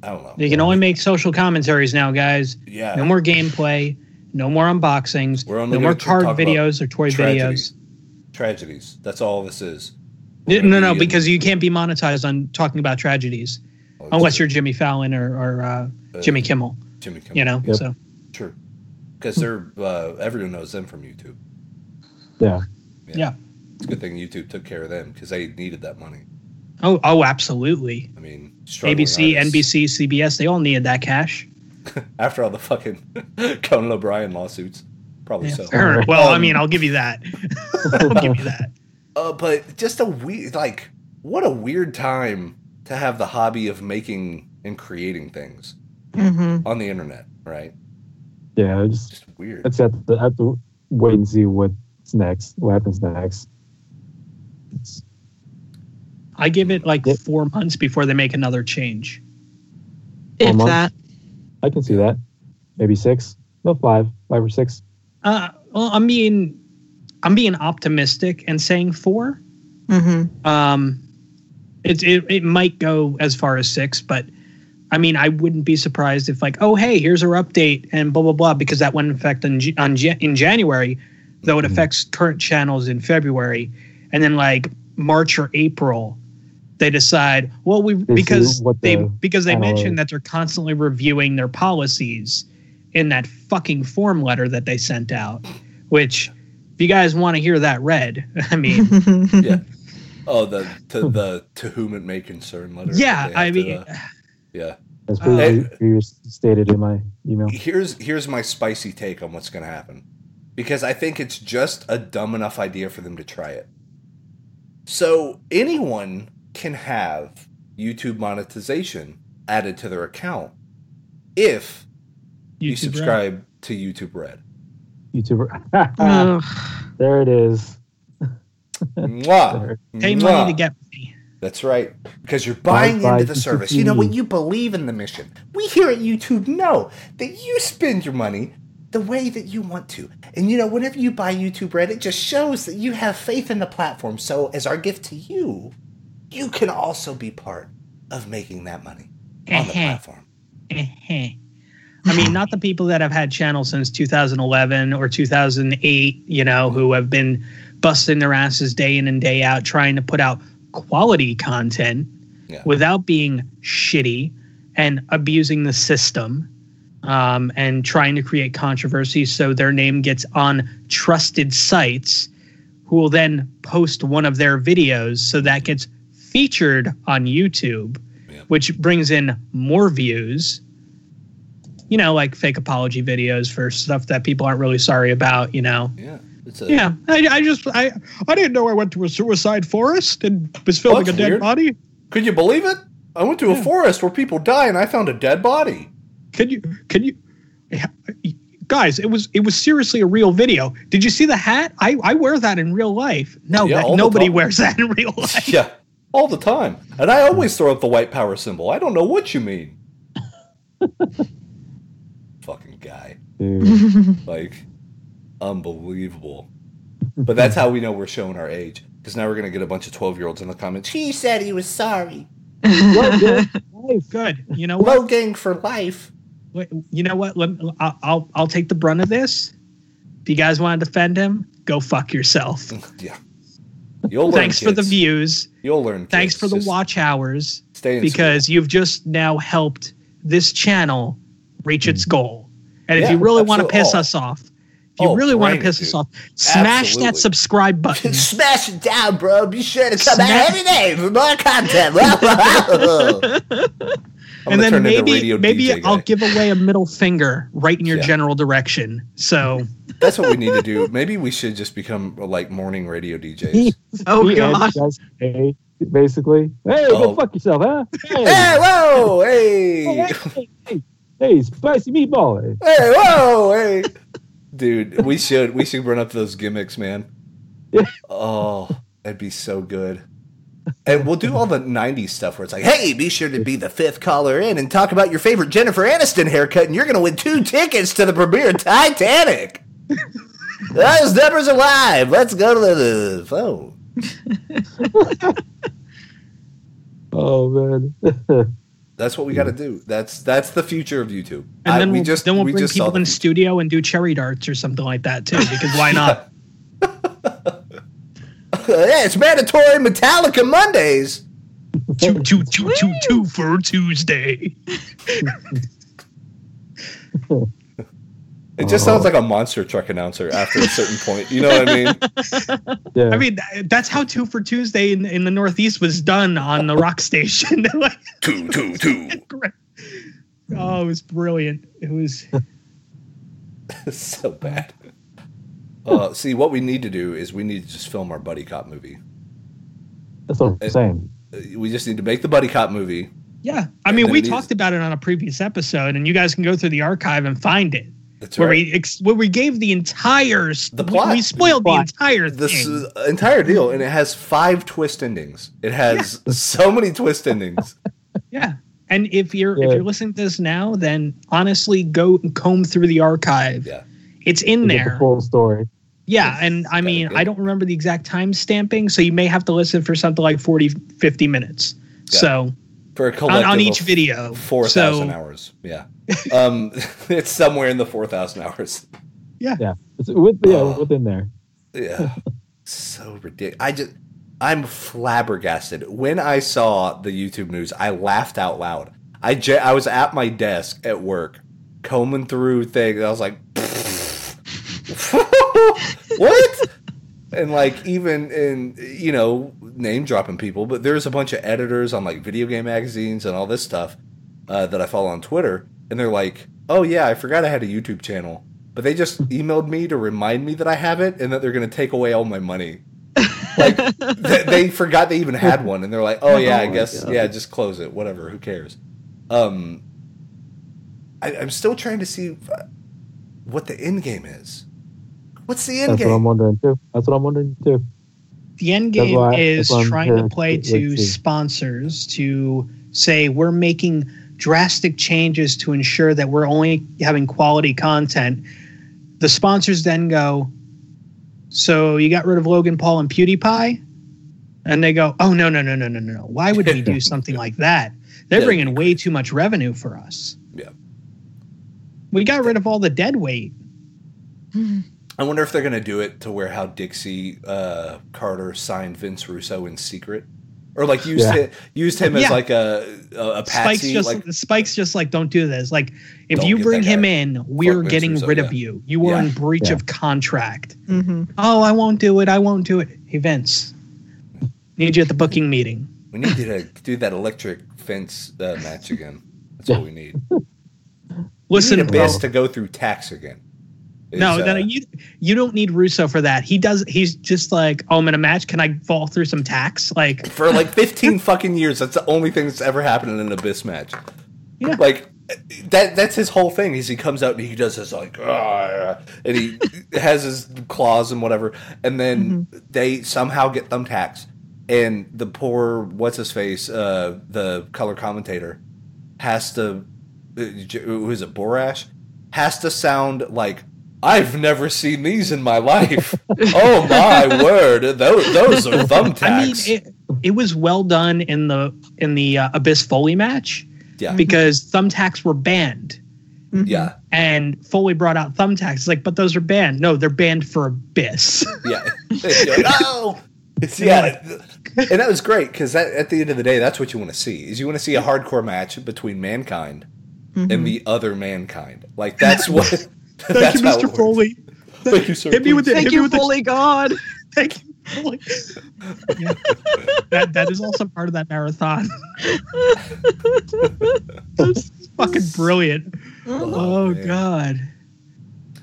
I don't know. You can only make social commentaries now, guys. Yeah. No more gameplay. No more unboxings. We're only no more card videos or toy tragedies. videos. tragedies. That's all this is. No, We're gonna no, be in- because you can't be monetized on talking about tragedies unless you're Jimmy Fallon or, or uh, Uh, Jimmy Kimmel. Jimmy Kimmel. You know, Yep. so True. Because they're uh, everyone knows them from YouTube. Yeah. yeah. It's a good thing YouTube took care of them because they needed that money. Oh, oh, absolutely. I mean, ABC, artists. NBC, CBS, they all needed that cash. After all the fucking Conan O'Brien lawsuits, probably Yeah. so. Fair- Well, I Um, mean, I'll give you that. I'll give you that. Uh, but just a weird, like, what a weird time to have the hobby of making and creating things Mm-hmm. on the internet, right? Yeah. Just Just weird. let's have to, have to wait and see what's next. What happens next? It's, I give it like Yep. four months before they make another change. If that. I can see that. Maybe six. No, five. Five or six. Uh, well, I'm being, I'm being optimistic and saying four. Mm-hmm. Um, it, it it might go as far as six, but I mean, I wouldn't be surprised if like, oh hey, here's our update and blah blah blah, because that went in effect on, on in January, though it Mhm. affects current channels in February, and then like March or April, they decide well we because what they because they mentioned is. that they're constantly reviewing their policies in that fucking form letter that they sent out, which. If you guys want to hear that read, I mean, Yeah. Oh, the to the to whom it may concern letter. yeah, I have to, mean, uh, yeah. As Uh, previously previously stated in my email. Here's here's my spicy take on what's going to happen, because I think it's just a dumb enough idea for them to try it. So anyone can have YouTube monetization added to their account if you YouTube Red. subscribe to YouTube Red. YouTuber. Ugh. there it is. Mwah. Pay Mwah. money to get me. That's right. Because you're buying Buy into the YouTube service. You know what? You believe in the mission. We here at YouTube know that you spend your money the way that you want to. And you know, whenever you buy YouTube Red, it just shows that you have faith in the platform. So, as our gift to you, you can also be part of making that money on the platform. I mean, not the people that have had channels since 2011 or 2008, you know, who have been busting their asses day in and day out trying to put out quality content Yeah. without being shitty and abusing the system um, and trying to create controversy so their name gets on trusted sites who will then post one of their videos so that gets featured on YouTube, Yeah. which brings in more views. You know, like fake apology videos for stuff that people aren't really sorry about, you know. Yeah. It's a, Yeah, I, I just I I didn't know I went to a suicide forest and was filming That's a dead weird. body. Could you believe it? I went to a forest where people die and I found a dead body. Can you can you guys? It was it was seriously a real video. Did you see the hat? I I wear that in real life. No, Yeah, that- nobody wears that in real life. Yeah. All the time. And I always throw up the white power symbol. I don't know what you mean. Fucking guy. Like, unbelievable. But that's how we know we're showing our age. Because now we're gonna get a bunch of twelve year olds in the comments. He said he was sorry. Good. You know what? Logang for life. Wait, You know what? Let, I'll, I'll I'll take the brunt of this. If you guys want to defend him, go fuck yourself. Yeah. You'll learn. Thanks for the views. You'll learn. Thanks kids. for the Just watch hours Stay in because you've just now helped this channel reach its mm. goal. And if you really want to piss us off, you Oh, really want to bring it, piss us off, smash Absolutely. that subscribe button. Smash it down, bro. Be sure to come Smash- back every day for more content. I'm and then maybe maybe DJ I'll guy. give away a middle finger right in your Yeah. general direction. So That's what we need to do. Maybe we should just become like morning radio DJs. Oh He god. ends hey, basically. Hey, Oh. go fuck yourself, huh? Hey, hey, whoa, hey, hey, hey, hey, hey, spicy meatball. Hey. hey, whoa, hey, dude. We should we should run up those gimmicks, man. Oh, that'd be so good. And we'll do all the '90s stuff where it's like, "Hey, be sure to be the fifth caller in and talk about your favorite Jennifer Aniston haircut, and you're going to win two tickets to the premiere of Titanic." Those numbers are live. Let's go to the phone. Oh man. That's what we got to do. That's that's the future of YouTube. and I- then we we'll, just then we'll we bring just saw people in studio and do cherry darts or something like that too. Because why not? yeah, it's mandatory Metallica Mondays. two, two, two, two, two for Tuesday. It just sounds like a monster truck announcer after a certain point. You know what I mean? Yeah. I mean, that's how Two for Tuesday in, in the Northeast was done on the rock station. Like, two, two, two. great. oh, it was brilliant. It was. so bad. Uh, see, what we need to do is we need to just film our buddy cop movie. That's what I'm saying. Uh, We just need to make the buddy cop movie. Yeah, I mean, we it is- talked about it on a previous episode, and you guys can go through the archive and find it. That's Where right. we ex- where we gave the entire The we- plot. we, spoiled the Plot. entire this thing. uh, entire deal, and it has five twist endings. It has so many twist endings. Yeah. And if you're Yeah. if you're listening to this now, then honestly go and comb through the archive. Yeah. It's in To get the there. full story. Yeah, and I mean. I don't remember the exact time stamping, so you may have to listen for something like 40 50 minutes. Yeah. So, For a on, collective on each of video. four thousand so, hours. Yeah, um, it's somewhere in the four thousand hours. Yeah. It's with, yeah, Oh. within there. Yeah, so ridiculous. I just, I'm flabbergasted. When I saw the YouTube news, I laughed out loud. I, j- I was at my desk at work, combing through things. I was like, what? And like even in you know name dropping people, but there's a bunch of editors on like video game magazines and all this stuff uh, that I follow on Twitter, and they're like, "Oh yeah, I forgot I had a YouTube channel." But they just emailed me to remind me that I have it and that they're going to take away all my money. Like they, they forgot they even had one, and they're like, "Oh yeah, I Oh my guess God. yeah, just close it. Whatever, who cares?" Um, I, I'm still trying to see what the end game is. What's the end That's what I'm wondering too. That's what I'm wondering too. the end game why- is that's why I'm trying to play to- to sponsors to say we're making drastic changes to ensure that we're only having quality content. The sponsors then go, So you got rid of Logan Paul and PewDiePie? And they go, Oh, no, no, no, no, no, no. Why would we do something like that? They're That'd bringing way too much revenue for us. Yeah. We got rid of all the dead weight. I wonder if they're going to do it to where how Dixie uh, Carter signed Vince Russo in secret, or like used Yeah. it, used him as like a a, a Spike's just like Spike's just like don't do this. Like if you bring him in, we're getting Russo, rid yeah. of you. You were Yeah. in breach Yeah. of contract. hmm Oh, I won't do it. I won't do it. Hey Vince, need you at the booking meeting. we need you to do that electric fence uh, match again. That's what we need. Listen, we need bro. Abyss to go through tacks again. No, no, uh, you you don't need Russo for that. He does. He's just like, oh, I'm in a match. Can I fall through some tacks? Like, for like 15 fucking years. That's the only thing that's ever happened in an Abyss match. Yeah. Like that that's his whole thing. Is he comes out and he does this like "Ah," and he has his claws and whatever and then they somehow get thumbtacks and the poor what's his face uh the color commentator has to uh, who is it Borash has to sound like I've never seen these in my life. oh my word, those those are thumbtacks. I mean, thumbtacks. it, it was well done in the in the uh, Abyss Foley match yeah, because thumbtacks were banned, Mhm. yeah, and Foley brought out thumbtacks. It's like, but those are banned. No, they're banned for Abyss. yeah. You're like, oh, It's- yeah, and that was great because at the end of the day, that's what you want to see. Is you want to see a hardcore match between mankind Mhm. and the other mankind. Like that's what. Thank that's you, Mr. Foley. Thank you, sir. Hit me with please. the- Thank hit me you, with the- holy God. Thank you. Foley. Yeah. That that is also part of that marathon. That's fucking brilliant. Oh, man. god.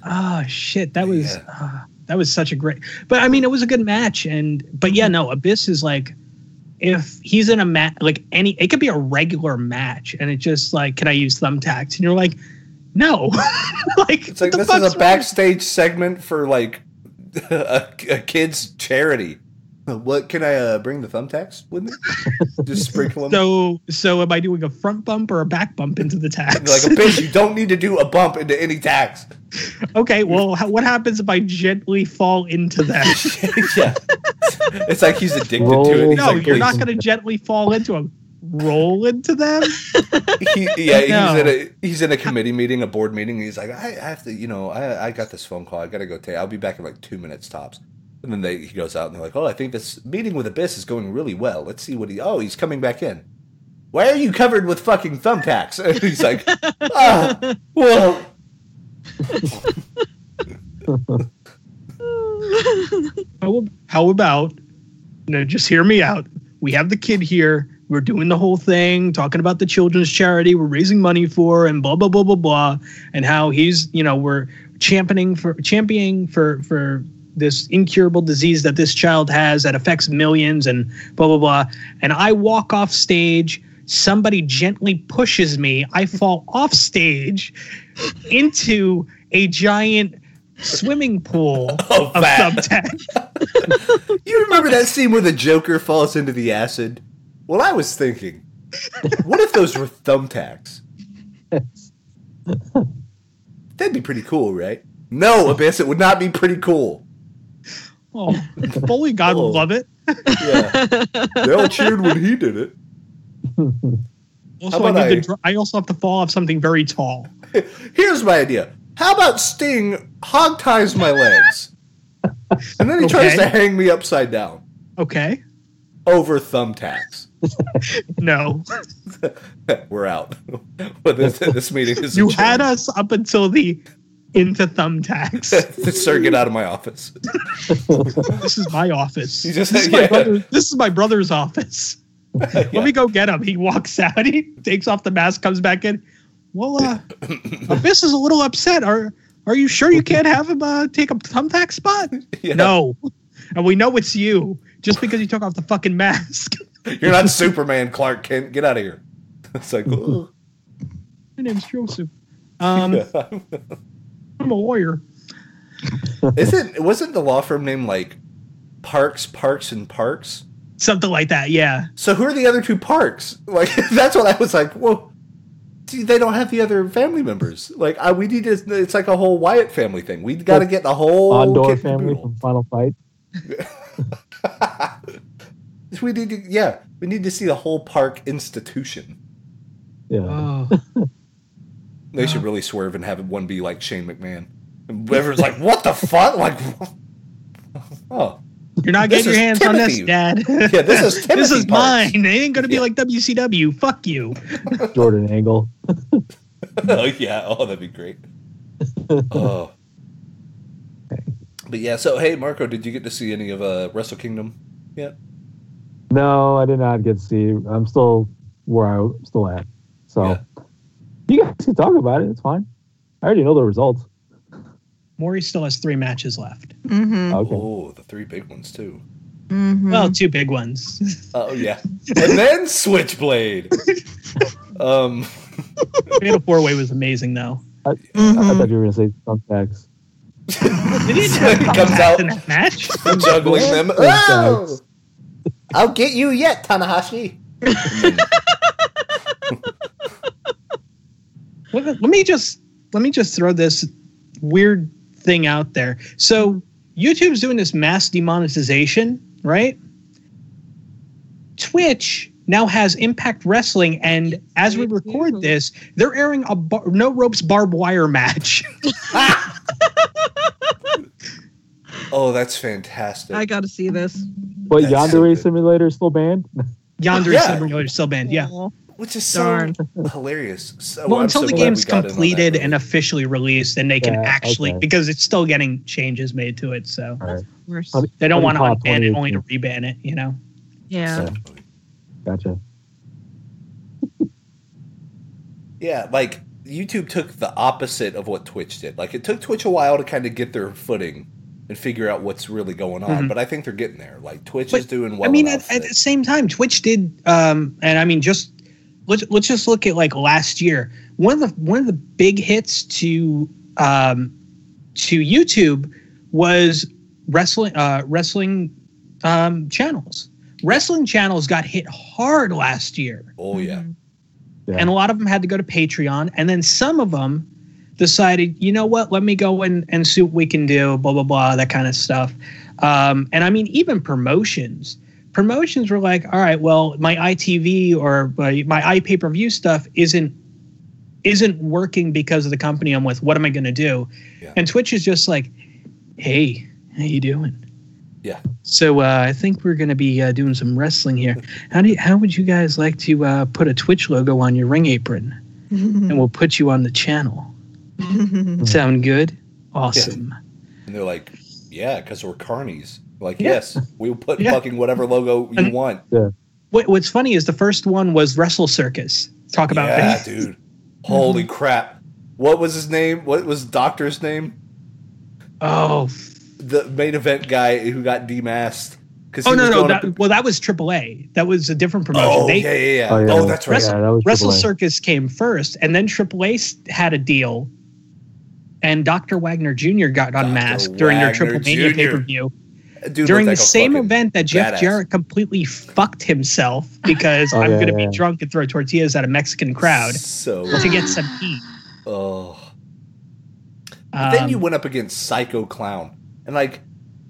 Ah shit. That was Yeah. ah, that was such a great. But I mean, it was a good match, and but yeah, no. Abyss is like, if he's in a match, like any, it could be a regular match, and it just like, can I use thumbtacks? And you're like, no. like It's like this is a wrong? backstage segment for like a, a kid's charity. What can I uh, bring the thumbtacks with me? Just sprinkle them. So so am I doing a front bump or a back bump into the tacks? like a bitch, you don't need to do a bump into any tacks. okay, well, how, what happens if I gently fall into that? yeah, it's like he's addicted to it. He's no, like, you're not going to gently fall into them. Roll into them. he, yeah, he's No. in a he's in a committee meeting, a board meeting. He's like, I, I have to, you know, I, I got this phone call. I got to go take. I'll be back in like two minutes tops. And then they, he goes out and they're like, oh, I think this meeting with Abyss is going really well. Let's see what he. Oh, he's coming back in. Why are you covered with fucking thumbtacks? And he's like, ah, well, How, how about? No, just hear me out. We have the kid here. We're doing the whole thing, talking about the children's charity we're raising money for, and blah blah blah blah blah, and how he's, you know, we're championing for championing for for this incurable disease that this child has that affects millions, and blah blah blah. And I walk off stage. Somebody gently pushes me. I fall off stage into a giant swimming pool Oh, of bad. thumbtack. you remember that scene where the Joker falls into the acid? Well, I was thinking, what if those were thumbtacks? That'd be pretty cool, right? No, Abyss, it would not be pretty cool. Oh, Foley God Oh. would love it. Yeah. They all cheered when he did it. Also, I, need I- to dr- I also have to fall off something very tall. Here's my idea. How about Sting hog ties my legs? And then he tries to hang me upside down Okay. Over thumbtacks. No. We're out. But this, this meeting is You had us up until the into thumbtacks. Sir, get out of my office. this is my office. Just- this, is my brother, this is my brother's office. Let me go get him. He walks out. He takes off the mask, comes back in. Well, uh, Abyss is a little upset. Are Are you sure you can't have him uh, take a thumbtack spot? Yeah. No. And we know it's you just because you took off the fucking mask. You're not Superman, Clark Kent. Get out of here. It's like, oh. My name's Joseph. Um, I'm a lawyer. isn't wasn't the law firm name like Parks, Parks, and Parks? Something like that. Yeah. So who are the other two Parks? Like that's what I was like. Well, see, they don't have the other family members. Like I, we need to. It's like a whole Wyatt family thing. We got to get the whole Andore family from Final Fight. we need to. Yeah, we need to see the whole park institution. Yeah. Oh. They should oh. really swerve and have one be like Shane McMahon. And everyone's like, "What the fuck?" Like, oh. You're not getting your is hands on this, Dad. Yeah, this is this is Parks. mine. It ain't gonna be Yeah. like WCW. Fuck you. Jordan Angle. oh yeah, oh that'd be great. oh. But yeah, so hey Marco, did you get to see any of uh, Wrestle Kingdom yet? No, I did not get to see. I'm still where I'm still at. So Yeah. you guys can talk about it. It's fine. I already know the results. Maury still has three matches left. Mm-hmm. Okay. Oh, the three big ones too. Mm-hmm. Well, two big ones. Oh yeah, and then Switchblade. um, Fatal Four Way was amazing, though. I Mhm. thought you were gonna say thumbtacks. They didn't So have it comes out- in that match. juggling them. Thumbtacks. I'll get you yet, Tanahashi. Let, let me just let me just throw this weird thing out there. So YouTube's doing this mass demonetization, right? Twitch now has Impact Wrestling, and as we record this, they're airing a bar- no ropes barbed wire match. Oh, that's fantastic. I got to see this. But That's Yandere so Simulator is still banned. Yandere Yeah. Simulator still banned, yeah. Aw. Which is so Darn. hilarious. So, well, I'm until so the glad we game's got in on that completed and officially released, then they can Yeah, actually okay. because it's still getting changes made to it, so All right. Worse. How do- they don't want to you call it unban it, only to reban it. You know. Yeah. So- Gotcha. Yeah, like YouTube took the opposite of what Twitch did. Like it took Twitch a while to kind of get their footing and figure out what's really going on, Mhm. but I think they're getting there. Like Twitch But, is doing well. I mean, at, at the same time, Twitch did, um, and I mean, just let's let's just look at like last year. One of the one of the big hits to um, to YouTube was wrestling uh, wrestling um, channels. Wrestling channels got hit hard last year. oh yeah, Mhm. Yeah. and a lot of them had to go to Patreon, and then some of them decided, you know what, let me go and, and see what we can do, blah blah blah, that kind of stuff. Um, and I mean, even promotions, promotions were like, all right, well, my ITV or my, my iPay per view stuff isn't isn't working because of the company I'm with. What am I going to do? Yeah. And Twitch is just like, hey, how you doing? Yeah. So uh, I think we're going to be uh, doing some wrestling here. How do you, how would you guys like to uh, put a Twitch logo on your ring apron, and we'll put you on the channel? Sound good? Awesome. and they're like, yeah, because we're carnies. Like Yeah. yes, we'll put Yeah. fucking whatever logo you And- want. What, what's funny is the first one was Wrestle Circus. Talk about yeah, that. dude. Holy crap! What was his name? What was Doctor's name? Oh, The main event guy who got demasked. Oh no, no. That, well, that was AAA. That was a different oh, promotion. oh They- yeah, yeah, yeah. Oh, yeah. Oh, that's right. Wrestle- Yeah, that was Wrestle AAA. Circus came first, and then AAA s- had a deal, and Dr. Wagner Jr. got Dr. unmasked during their Wagner Triple Mania pay per view. During the like same event that Jeff badass. Jarrett completely fucked himself because Oh, I'm yeah, going to yeah. be drunk and throw tortillas at a Mexican crowd So to get some heat. oh. But then Um, you went up against Psycho Clown, and like,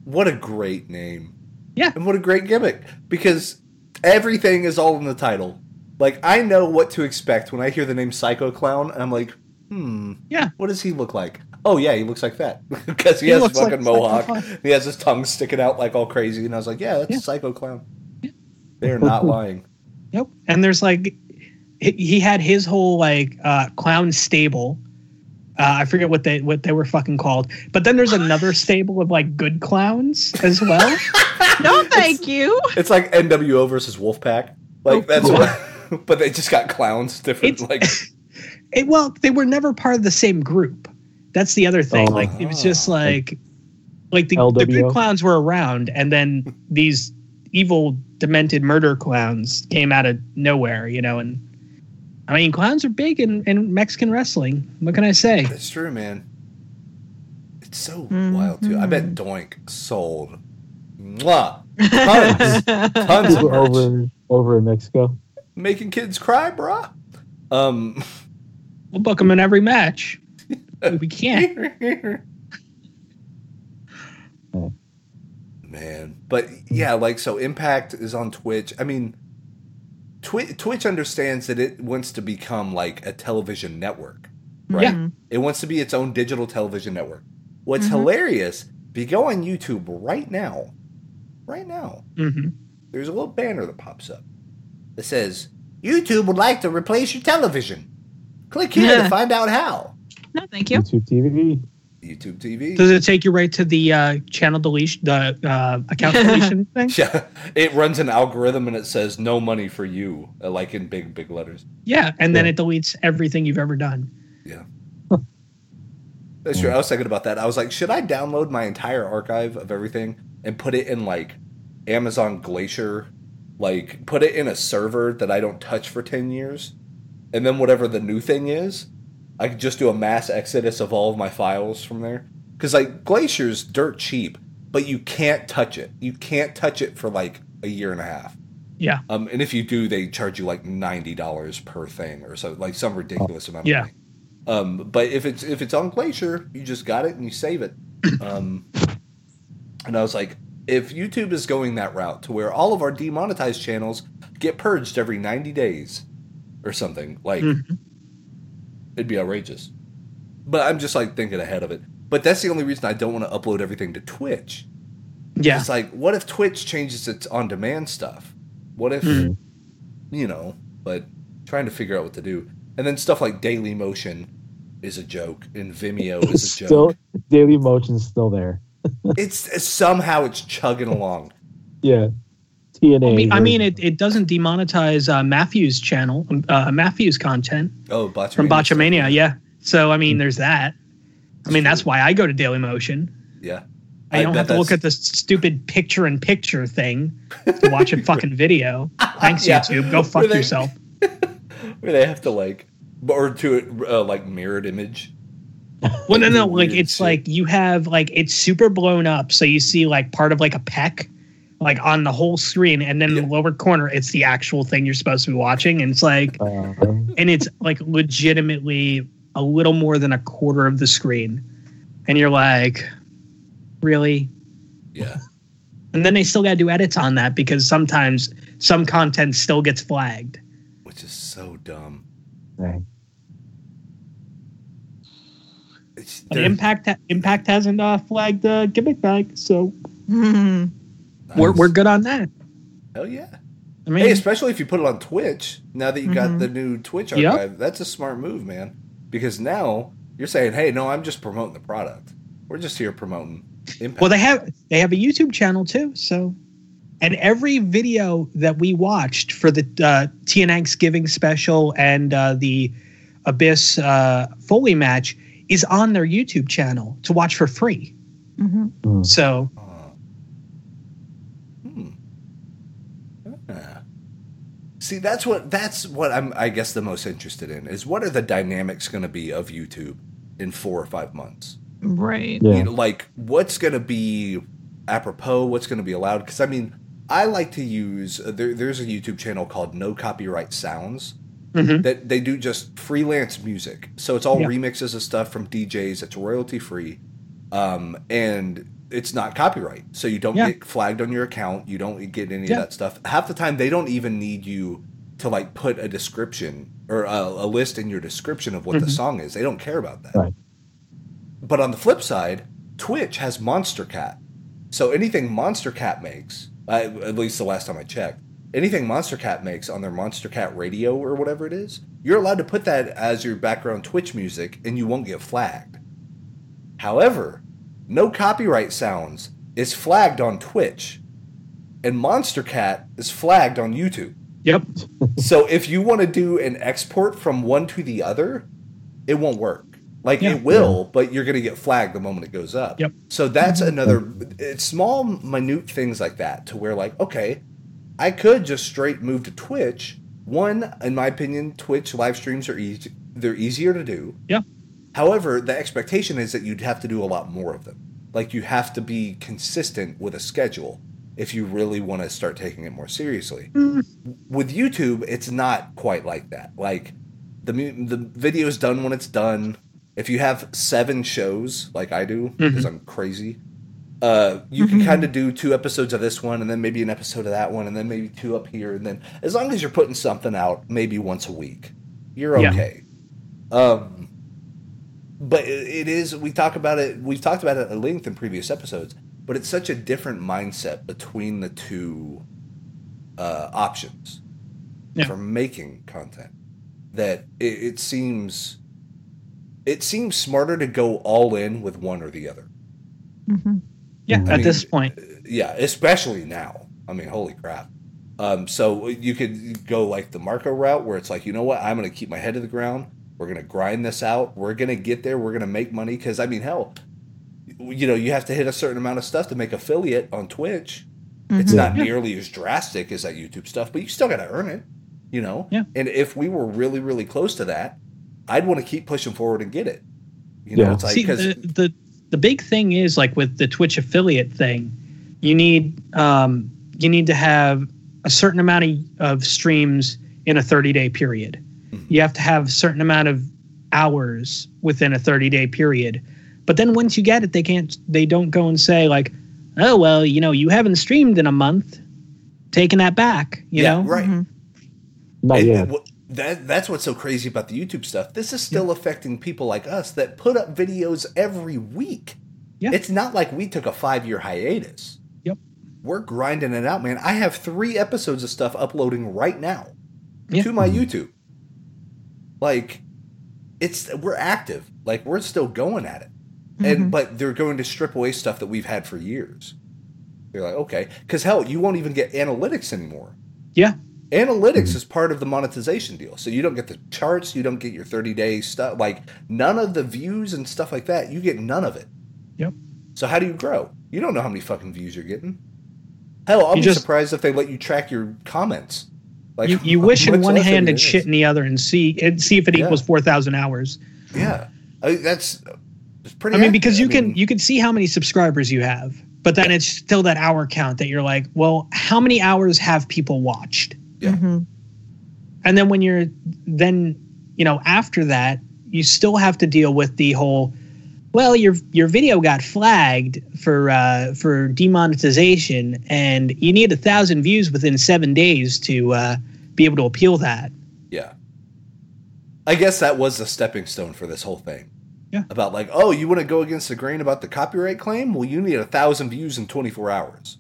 what a great name! Yeah. and what a great gimmick because everything is all in the title. Like, I know what to expect when I hear the name Psycho Clown, and I'm like, hmm, Yeah. what does he look like? Oh yeah, he looks like that because he, He has a looks like fucking mohawk. Clown. He has his tongue sticking out like all crazy, and I was like, yeah, that's Yeah. Psycho Clown. They're not lying. Yep. And there's like, he, he had his whole like uh, clown stable. Uh, I forget what they what they were fucking called. But then there's another stable of like good clowns as well. no, thank you. It's like NWO versus Wolfpack. Like Oh, that's cool. what. But they just got clowns different. It's- like It, well, they were never part of the same group. That's the other thing. Oh. like it was just like, like the, the good clowns were around, and then these evil, demented murder clowns came out of nowhere. You know, and I mean, clowns are big in, in Mexican wrestling. What can I say? That's true, man. It's so Mhm. wild too. I bet Doink sold. Mwah. Tons. Tons of merch. over over in Mexico. Making kids cry, bruh. Um We'll book them in every match. we can't. Man. But yeah, like so Impact is on Twitch. I mean Twi- Twitch understands that it wants to become like a television network. Right? Yeah. It wants to be its own digital television network. What's Mhm. hilarious, if you go on YouTube right now, right now, hmm there's a little banner that pops up that says, YouTube would like to replace your television. Click here to find out how. No, thank you. YouTube TV. YouTube TV. Does it take you right to the uh, channel deletion, the uh, account deletion thing? Yeah, it runs an algorithm and it says no money for you, uh, like in big, big letters. Yeah, and then it deletes everything you've ever done. Yeah. That's true. I was thinking about that. I was like, should I download my entire archive of everything and put it in like Amazon Glacier? Like, put it in a server that I don't touch for 10 years? And then whatever the new thing is, I could just do a mass exodus of all of my files from there? Because, like, Glacier's dirt cheap, but you can't touch it. You can't touch it for like a year and a half. Yeah. Um, and if you do, they charge you like ninety dollars per thing or so, like some ridiculous amount. Of Yeah. money. Um, but if it's if it's on Glacier, you just got it and you save it, Um, and I was like, if YouTube is going that route to where all of our demonetized channels get purged every 90 days or something, like Mhm. it'd be outrageous. But I'm just like thinking ahead of it. But that's the only reason I don't want to upload everything to Twitch. Yeah. It's like, what if Twitch changes its on demand stuff? What if, Hmm. you know, but trying to figure out what to do. And then stuff like Daily Motion is a joke and Vimeo is a joke. still Daily Motion's still there. it's somehow it's chugging along. Yeah. TNA. I mean, I mean, it, it doesn't demonetize uh, Matthew's channel, uh, Matthew's content Oh, Botchamania. from Botchamania. stuff. Yeah. So, I mean, there's that. I mean, that's why I go to Dailymotion. Yeah. I, don't have to look at the stupid picture in picture thing to watch a fucking video. Thanks, Yeah. YouTube. Go fuck Where they- yourself. Where they have to like, or to uh, like mirrored image. Well, no, no. Like, it's shit. like you have, like, it's super blown up. So you see, like, part of, like, a peck, like, on the whole screen. And then in the lower corner, it's the actual thing you're supposed to be watching. And it's like, Uh, and it's like legitimately a little more than a quarter of the screen. And you're like, really? Yeah. And then they still got to do edits on that because sometimes some content still gets flagged. Which is so dumb. dang. It's, Impact Impact hasn't uh, flagged the gimmick bag, so Mhm. we're we're good on that. Hell yeah. I mean, Hey, especially if you put it on Twitch. Now that you got Mhm. the new Twitch Yep. archive, that's a smart move, man. Because now you're saying, "Hey, no, I'm just promoting the product. We're just here promoting Impact." well, they have they have a YouTube channel too, so. And every video that we watched for the uh, TNX Giving special and uh, the Abyss uh, Foley match is on their YouTube channel to watch for free. Mhm. Mm. So Uh, hmm. Ah. See, that's what that's what I'm. I guess the most interested in is what are the dynamics going to be of YouTube in four or five months. Right. Yeah. You know, like what's going to be apropos, what's going to be allowed. Because I mean, I like to use uh, there, there's a YouTube channel called No Copyright Sounds mhm. that they do just freelance music. So it's all Yeah. remixes of stuff from DJs. It's royalty free, um, and it's not copyright. So you don't Yeah. get flagged on your account. You don't get any Yeah. of that stuff. Half the time, they don't even need you to like put a description or a, a list in your description of what the Mhm. song is. They don't care about that. Right. But on the flip side, Twitch has Monster Cat. So anything Monster Cat makes, at least the last time I checked, anything Monster Cat makes on their Monster Cat radio or whatever it is, you're allowed to put that as your background Twitch music and you won't get flagged. However, no copyright sounds is flagged on Twitch, and Monster Cat is flagged on YouTube. Yep. So if you want to do an export from one to the other, it won't work. Like Yeah. it will, but you're going to get flagged the moment it goes up. Yep. So that's another it's small minute things like that to where like okay, I could just straight move to Twitch. One, in my opinion, Twitch live streams are easy. They're easier to do. Yeah. However, the expectation is that you'd have to do a lot more of them. Like you have to be consistent with a schedule if you really want to start taking it more seriously with YouTube, it's not quite like that. Like the the video's done when it's done. If you have seven shows like I do, because I'm crazy, uh, you can kind of do two episodes of this one, and then maybe an episode of that one, and then maybe two up here, and then as long as you're putting something out, maybe once a week, you're Yeah. okay. Um, but it, it is. We talk about it. We've talked about it at length in previous episodes. But it's such a different mindset between the two uh, options Yeah. for making content that it, it seems it seems smarter to go all in with one or the other. Mhm. Yeah. I at mean, this point, Yeah, especially now. I mean, holy crap. Um, so you could go like the Marco route where it's like, you know what? I'm going to keep my head to the ground. We're going to grind this out. We're going to get there. We're going to make money. Because, I mean, hell, you know, you have to hit a certain amount of stuff to make affiliate on Twitch. It's Mhm. not Yeah. nearly as drastic as that YouTube stuff, but you still got to earn it, you know? Yeah. And if we were really, really close to that, I'd want to keep pushing forward and get it. You Yeah. know, it's like, See, because the, the the big thing is like with the Twitch affiliate thing, you need um, you need to have a certain amount of, of streams in a 30 day period. You have to have a certain amount of hours within a 30 day period. But then once you get it, they can't. They don't go and say like, "Oh well, you know, you haven't streamed in a month. Taking that back." You yeah, know, right. Mhm. Not And yet. wh- that that's what's so crazy about the YouTube stuff. This is still affecting people like us that put up videos every week. Yeah. It's not like we took a five year hiatus. Yep. We're grinding it out, man. I have three episodes of stuff uploading right now Yeah. to my YouTube. Like, it's we're active. Like we're still going at it, and mm-hmm. but they're going to strip away stuff that we've had for years. You're like, okay, because hell, you won't even get analytics anymore. yeah, Analytics mm-hmm. is part of the monetization deal. So you don't get the charts, you don't get your 30 day stuff, like none of the views and stuff like that. You get none of it. Yep. So how do you grow? You don't know how many fucking views you're getting. Hell, I'll You be just- surprised if they let you track your comments. Like you, you wish in one hand and shit in the other, and see and see if it Yeah. equals four thousand hours. Yeah, I, that's it's pretty. I mean, because you. I can mean, you can see how many subscribers you have, but then it's still that hour count that you're like, well, how many hours have people watched? Yeah. Mhm. And then when you're then you know after that, you still have to deal with the whole. Well, your your video got flagged for uh, for demonetization, and you need a thousand views within seven days to uh, be able to appeal that. Yeah. I guess that was a stepping stone for this whole thing. Yeah. About like, oh, you want to go against the grain about the copyright claim? Well, you need a thousand views in 24 hours,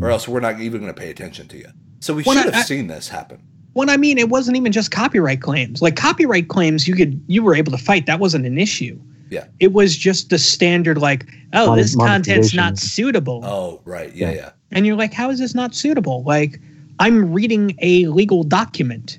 or else we're not even going to pay attention to you. So we Well, should have I- seen this happen. Well, I mean, it wasn't even just copyright claims. Like copyright claims, you could you were able to fight. That wasn't an issue. Yeah. It was just the standard, like, oh, Mon- this content's not suitable, Oh, right. Yeah, yeah. and you're like, how is this not suitable? Like, I'm reading a legal document.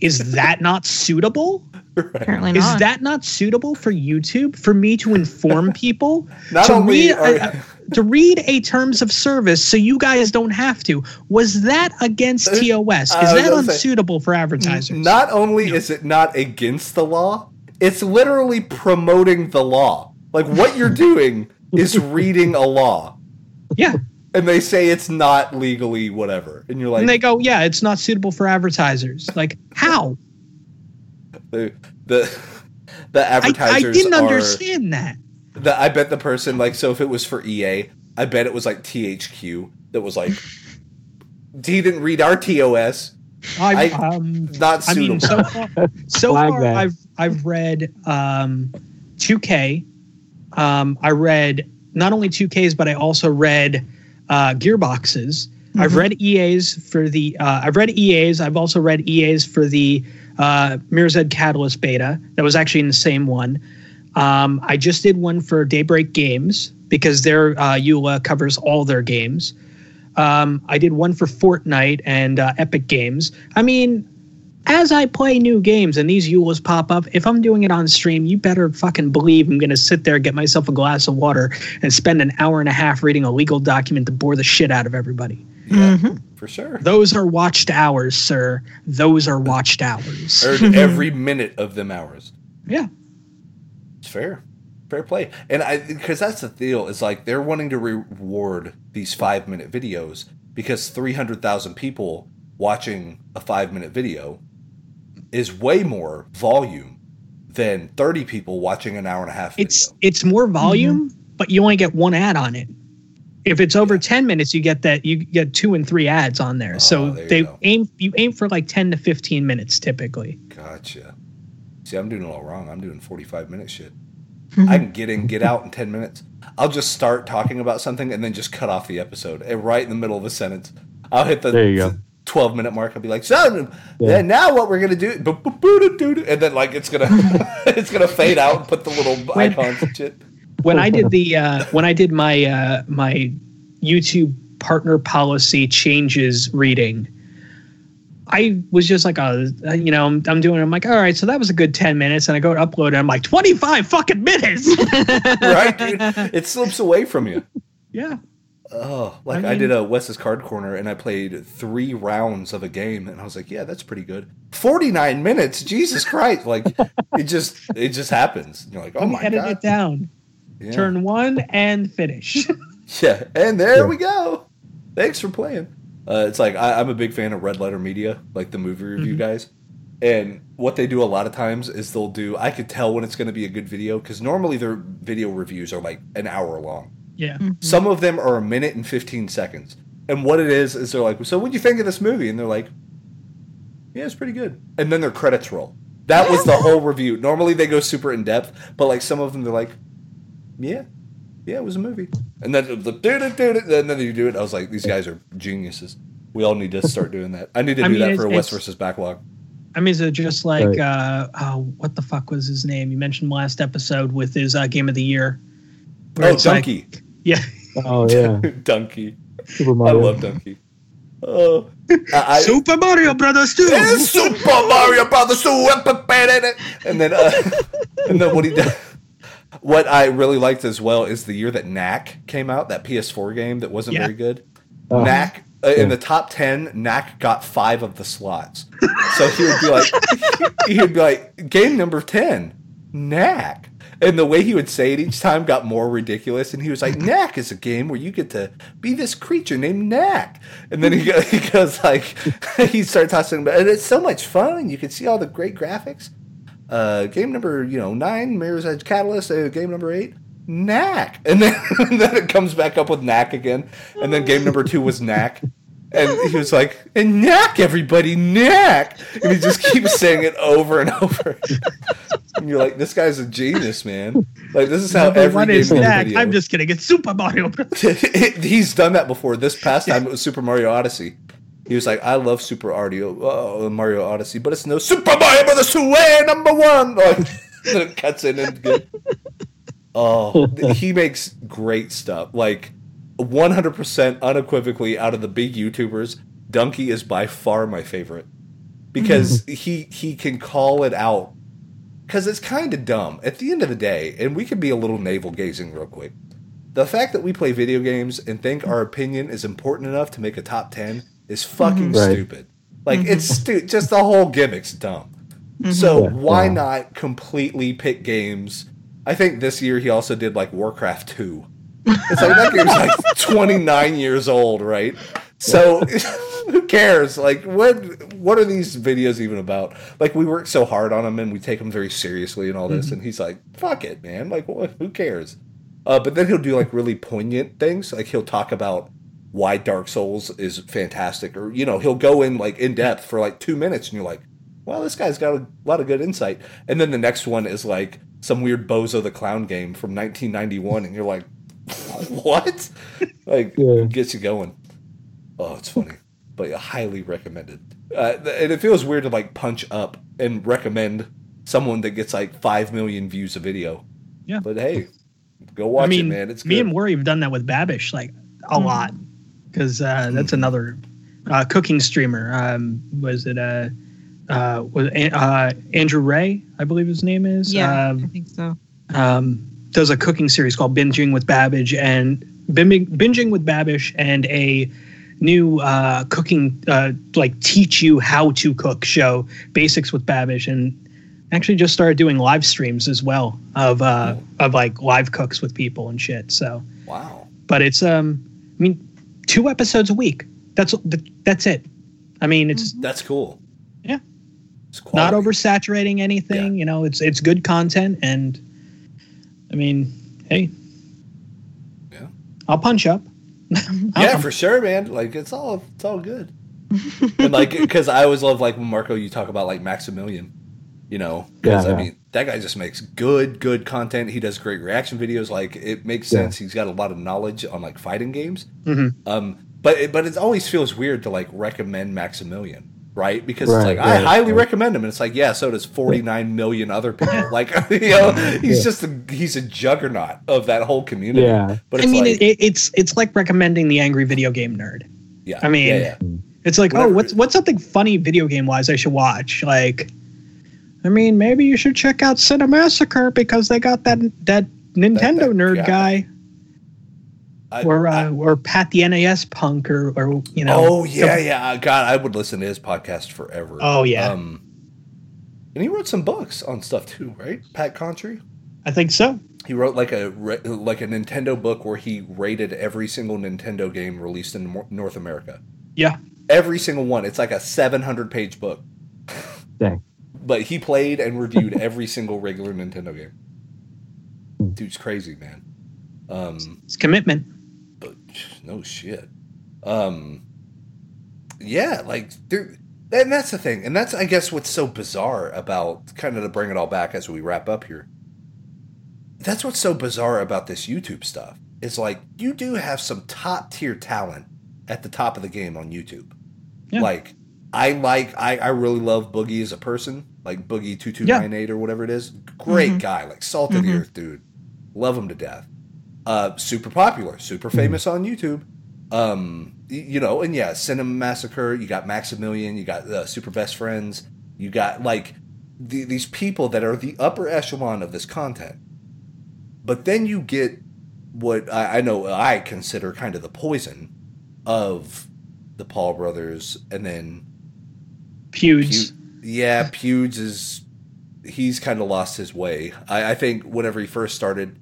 Is that not suitable? Apparently not. Is that not suitable for YouTube for me to inform people Not to only read are- a, to read a terms of service so you guys don't have to? Was that against Uh, TOS? Is that gonna say, unsuitable for advertisers? Not only is it not against the law, it's literally promoting the law. Like what you're doing is reading a law, yeah. and they say it's not legally whatever, and you're like, and they go, yeah, it's not suitable for advertisers. Like, how? the the, the advertisers I, I didn't are, understand that. The, I bet the person like so if it was for EA, I bet it was like THQ that was like he didn't read our TOS. I, I- um, Not I mean, suitable. so far, so Flag far that. I've I've read um, 2K. Um, I read not only 2Ks, but I also read uh, Gearboxes. I've read EAs for the. Uh, I've read EAs. I've also read EAs for the uh, Mirror's Edge Catalyst beta. That was actually in the same one. Um, I just did one for Daybreak Games because their uh, EULA covers all their games. Um, I did one for Fortnite and uh, Epic Games. I mean, as I play new games and these EULAs pop up, if I'm doing it on stream, you better fucking believe I'm going to sit there, get myself a glass of water, and spend an hour and a half reading a legal document to bore the shit out of everybody. Yeah, Mhm. for sure. Those are watched hours, sir. Those are watched hours. Earned every minute of them hours. Yeah. It's fair. Fair play. And I because that's the deal, is like they're wanting to reward these five minute videos because three hundred thousand people watching a five minute video is way more volume than thirty people watching an hour and a half video. It's it's more mm-hmm. volume, but you only get one ad on it. If it's over 10 minutes, you get that you get two and three ads on there. Oh, so there they go. aim you aim for like 10 to 15 minutes typically. Gotcha. See, I'm doing it all wrong. I'm doing 45 minute shit. Mm-hmm. I can get in, get out in 10 minutes. I'll just start talking about something and then just cut off the episode and right in the middle of a sentence. I'll hit the There 12 minute mark. I'll be like, so Yeah. then now what we're do? doo- doo- doo," And then like it's gonna it's gonna fade out and put the little When- icons and shit. when I did the uh, when I did my uh, my YouTube partner policy changes reading, I was just like, uh, you know, I'm, I'm doing. I'm like, all right, so that was a good ten minutes, and I go to upload, and I'm like, twenty five fucking minutes. right, dude? It slips away from you. yeah, Oh, like I I, did a Wes's Card Corner and I played three rounds of a game and I was like, yeah, that's pretty good. Forty nine minutes, Jesus Christ! Like it just it just happens. You're like, oh my edit god, it down. Yeah. Turn one and finish. yeah, and there Yeah. we go. Thanks for playing. Uh, it's like I, I'm a big fan of Red Letter Media, like the movie review Mhm. guys. And what they do a lot of times is they'll do. I could tell when it's going to be a good video because normally their video reviews are like an hour long. Yeah. Some of them are a minute and 15 seconds. And what it is, is they're like, So, what'd you think of this movie? And they're like, Yeah, it's pretty good. And then their credits roll. That was the whole review. Normally they go super in depth, but like some of them, they're like, Yeah, yeah, it was a movie. And then the do it, do it, and then you do it. I was like, These guys are geniuses. We all need to start doing that. I need to I do mean, that it's- for a West it's- versus backlog. I mean, is it just like Right. uh, oh, what the fuck was his name? You mentioned last episode with his uh, game of the year. Oh, it's like- Dunkey. yeah. Oh yeah, Dunkey. Super I Mario. love Dunkey. Oh, I, I, Super Mario Brothers 2. It's Super Mario Brothers Super and then uh, and then what he did. What I really liked as well is the year that Knack came out, that PS4 game that wasn't Yeah. very good. Oh. Knack uh, in the top ten, Knack got five of the slots. So he would be like, he would be like, game number ten, Knack. And the way he would say it each time got more ridiculous. And he was like, Knack is a game where you get to be this creature named Knack. And then he, go, he goes like, he starts talking about, and it's so much fun. You can see all the great graphics. Uh, game number, you know, nine, Mirror's Edge Catalyst. Uh, game number eight, Knack. And then, and then it comes back up with Knack again. And then game number two was Knack. And he was like, and knack everybody, knack. And he just keeps saying it over and over. and you're like, this guy's a genius, man. Like, this is how Number every one game is Knack. video. I'm just kidding. It's Super Mario Brothers. He's done that before. This past time it was Super Mario Odyssey. He was like, I love Super Audio, uh, Mario Odyssey, but it's no Super Mario Brothers 2 way number one. Like, it cuts in and good. Oh, he makes great stuff. Like, 100% unequivocally out of the big YouTubers, Dunkey is by far my favorite because he he can call it out because it's kind of dumb at the end of the day, and we can be a little navel gazing real quick. The fact that we play video games and think our opinion is important enough to make a top ten is fucking mm-hmm. Right. stupid. Like mm-hmm. it's stu- just the whole gimmick's dumb. Mm-hmm. So Yeah, why yeah. not completely pick games? I think this year he also did like Warcraft two. It's like that game's like 29 years old, right? So who cares? Like what what are these videos even about? Like we work so hard on them and we take them very seriously and all this and he's like, "Fuck it, man. Like what, who cares?" Uh, but then he'll do like really poignant things. Like he'll talk about why Dark Souls is fantastic or you know, he'll go in like in depth for like 2 minutes and you're like, "Well, this guy's got a lot of good insight." And then the next one is like some weird Bozo the Clown game from 1991 and you're like, "What?" Like Yeah. gets you going. Oh, it's funny, but highly recommended. Uh, and it feels weird to like punch up and recommend someone that gets like five million views a video. Yeah. but hey, go watch I mean, it, man. It's me and Worry have done that with Babish like a lot because uh, that's Hmm. another uh, cooking streamer. Um, was it uh, uh, was uh, Andrew Rea? I believe his name is. Yeah, I Um, think so. um, does a cooking series called Binging with Babish and Binging, Binging with Babish and a new uh, cooking uh, like teach you how to cook show Basics with Babish and actually just started doing live streams as well of uh, of like live cooks with people and shit. So, wow. but it's um, I mean, two episodes a week. That's that's it. I mean, it's mm-hmm. That's cool. Yeah. It's not quality. oversaturating anything. You know, it's it's good content, and I mean, hey, Yeah. I'll punch up. Yeah, for sure, man. Like it's all it's all good. and like because I always love like when Marco you talk about like Maximilian, you know, because Yeah, I mean that guy just makes good good content. He does great reaction videos. Like it makes Yeah. sense. He's got a lot of knowledge on like fighting games. Mhm. Um, but it, but it always feels weird to like recommend Maximilian. Right, because it's Right, like I highly right. recommend him, and it's like yeah, so does forty nine million other people. Like you know, he's Yeah. just a he's a juggernaut of that whole community. Yeah. but I mean, like, it, it's it's like recommending the angry video game nerd. yeah, I mean, yeah, yeah. It's like, Whatever. oh, what's what's something funny video game wise I should watch? Like, I mean, maybe you should check out Cinemassacre because they got that that Nintendo that nerd guy. guy, I- or I- uh, or Pat the NES Punk, or or you know. oh yeah, some- yeah. God, I would listen to his podcast forever. Oh, yeah. Um, and he wrote some books on stuff too, right? Pat Contri. I think so. He wrote like a like a Nintendo book where he rated every single Nintendo game released in North America. Yeah. Every single one. It's like a 700 page book. Dang. But he played and reviewed every single regular Nintendo game. Dude's crazy, man. Um, It's commitment. but no shit. Um, yeah, like there, and that's the thing, and that's I guess what's so bizarre about kind of to bring it all back as we wrap up here. That's what's so bizarre about this YouTube stuff. Is like you do have some top tier talent at the top of the game on YouTube. Yeah. Like I like I, I really love Boogie as a person, like Boogie two two nine eight or whatever it is. Great Mhm. guy, like salt of the Mhm. earth dude. Love him to death. Uh, super popular, super famous on YouTube. Um, you know, and yeah, Cinemassacre. You got Maximilian. You got uh, Super Best Friends. You got like the, these people that are the upper echelon of this content. But then you get what I, I know I consider kind of the poison of the Paul brothers, and then Pewds. Pu- yeah, Pewds is he's kind of lost his way. I, I think whenever he first started,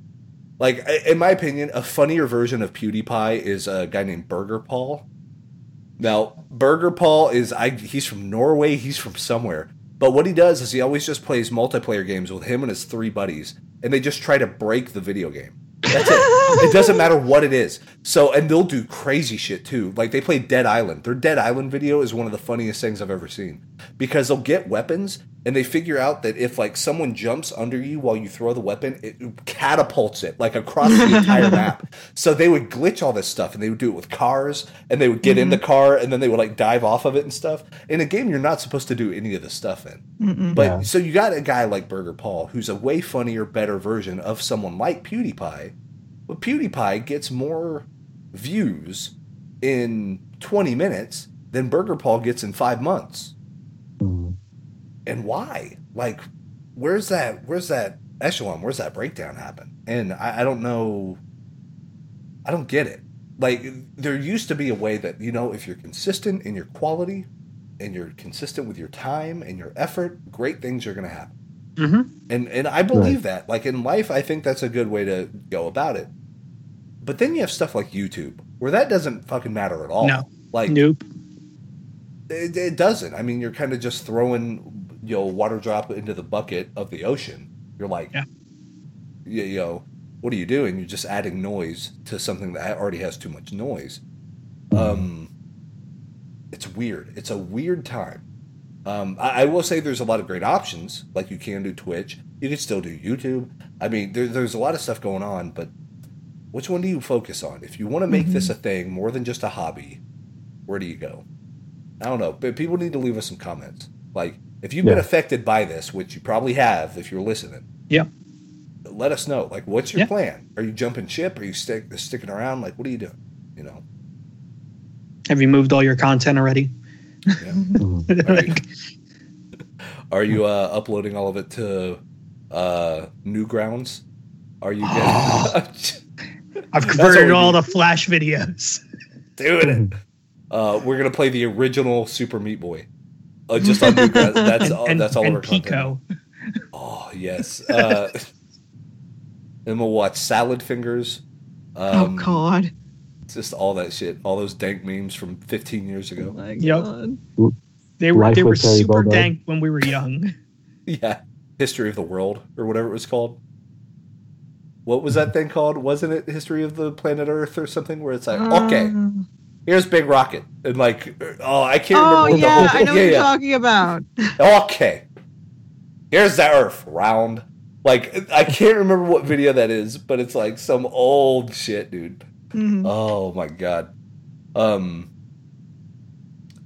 like in my opinion, a funnier version of PewDiePie is a guy named Burger Paul. Now, Burger Paul is I he's from Norway, he's from somewhere. But what he does is he always just plays multiplayer games with him and his three buddies, and they just try to break the video game. That's it. it doesn't matter what it is. So, and they'll do crazy shit too. Like they play Dead Island. Their Dead Island video is one of the funniest things I've ever seen because they'll get weapons and they figure out that if like someone jumps under you while you throw the weapon, it catapults it like across the entire map. So they would glitch all this stuff and they would do it with cars and they would get in the mm-hmm. car and then they would like dive off of it and stuff. In a game, you're not supposed to do any of this stuff in. Mm-mm. But Yeah. so you got a guy like Burger Paul who's a way funnier, better version of someone like PewDiePie. But PewDiePie gets more views in 20 minutes than Burger Paul gets in five months. Mm. And why? Like, where's that? Where's that echelon? Where's that breakdown happen? And I, I don't know. I don't get it. Like, there used to be a way that you know, if you're consistent in your quality, and you're consistent with your time and your effort, great things are going to happen. hmm And and I believe that. Like in life, I think that's a good way to go about it. But then you have stuff like YouTube, where that doesn't fucking matter at all. No. Like Nope. it, it doesn't. I mean, you're kind of just throwing you know water drop into the bucket of the ocean. You're like, Yeah. you, you know, what are you doing? You're just adding noise to something that already has too much noise. Um, it's weird. It's a weird time. Um, I, I will say there's a lot of great options. Like you can do Twitch. You can still do YouTube. I mean, there, there's a lot of stuff going on, but which one do you focus on? If you want to make this a thing more than just a hobby, where do you go? I don't know, but people need to leave us some comments. Like, if you've been affected by this, which you probably have if you're listening, Yeah. let us know. Like, what's your Yeah. plan? Are you jumping ship? Are you stick, sticking around? Like, what are you doing? You know? Have you moved all your content already? Yeah. Mm. like, Are you uh, uploading all of it to uh, Newgrounds? Are you getting I've converted all the Flash videos. doing it? Uh, we're gonna play the original Super Meat Boy. Uh, just on Newgrounds. That's all. and, that's all and of our content. Pico. Oh yes. Uh, and we'll watch Salad Fingers. oh Um, God. Just all that shit. All those dank memes from 15 years Oh ago. my Yep. God. They were Life they were Terry super Bulldog. dank when we were young. Yeah. History of the World or whatever it was called. What was that thing called? Wasn't it History of the Planet Earth or something where it's like, okay, Um, here's Big Rocket. And like, oh, I can't Oh remember what yeah, the whole I know what you're yeah. talking about. Okay. Here's the Earth round. Like I can't remember what video that is, but it's like some old shit, dude. Mhm. Oh my god. Um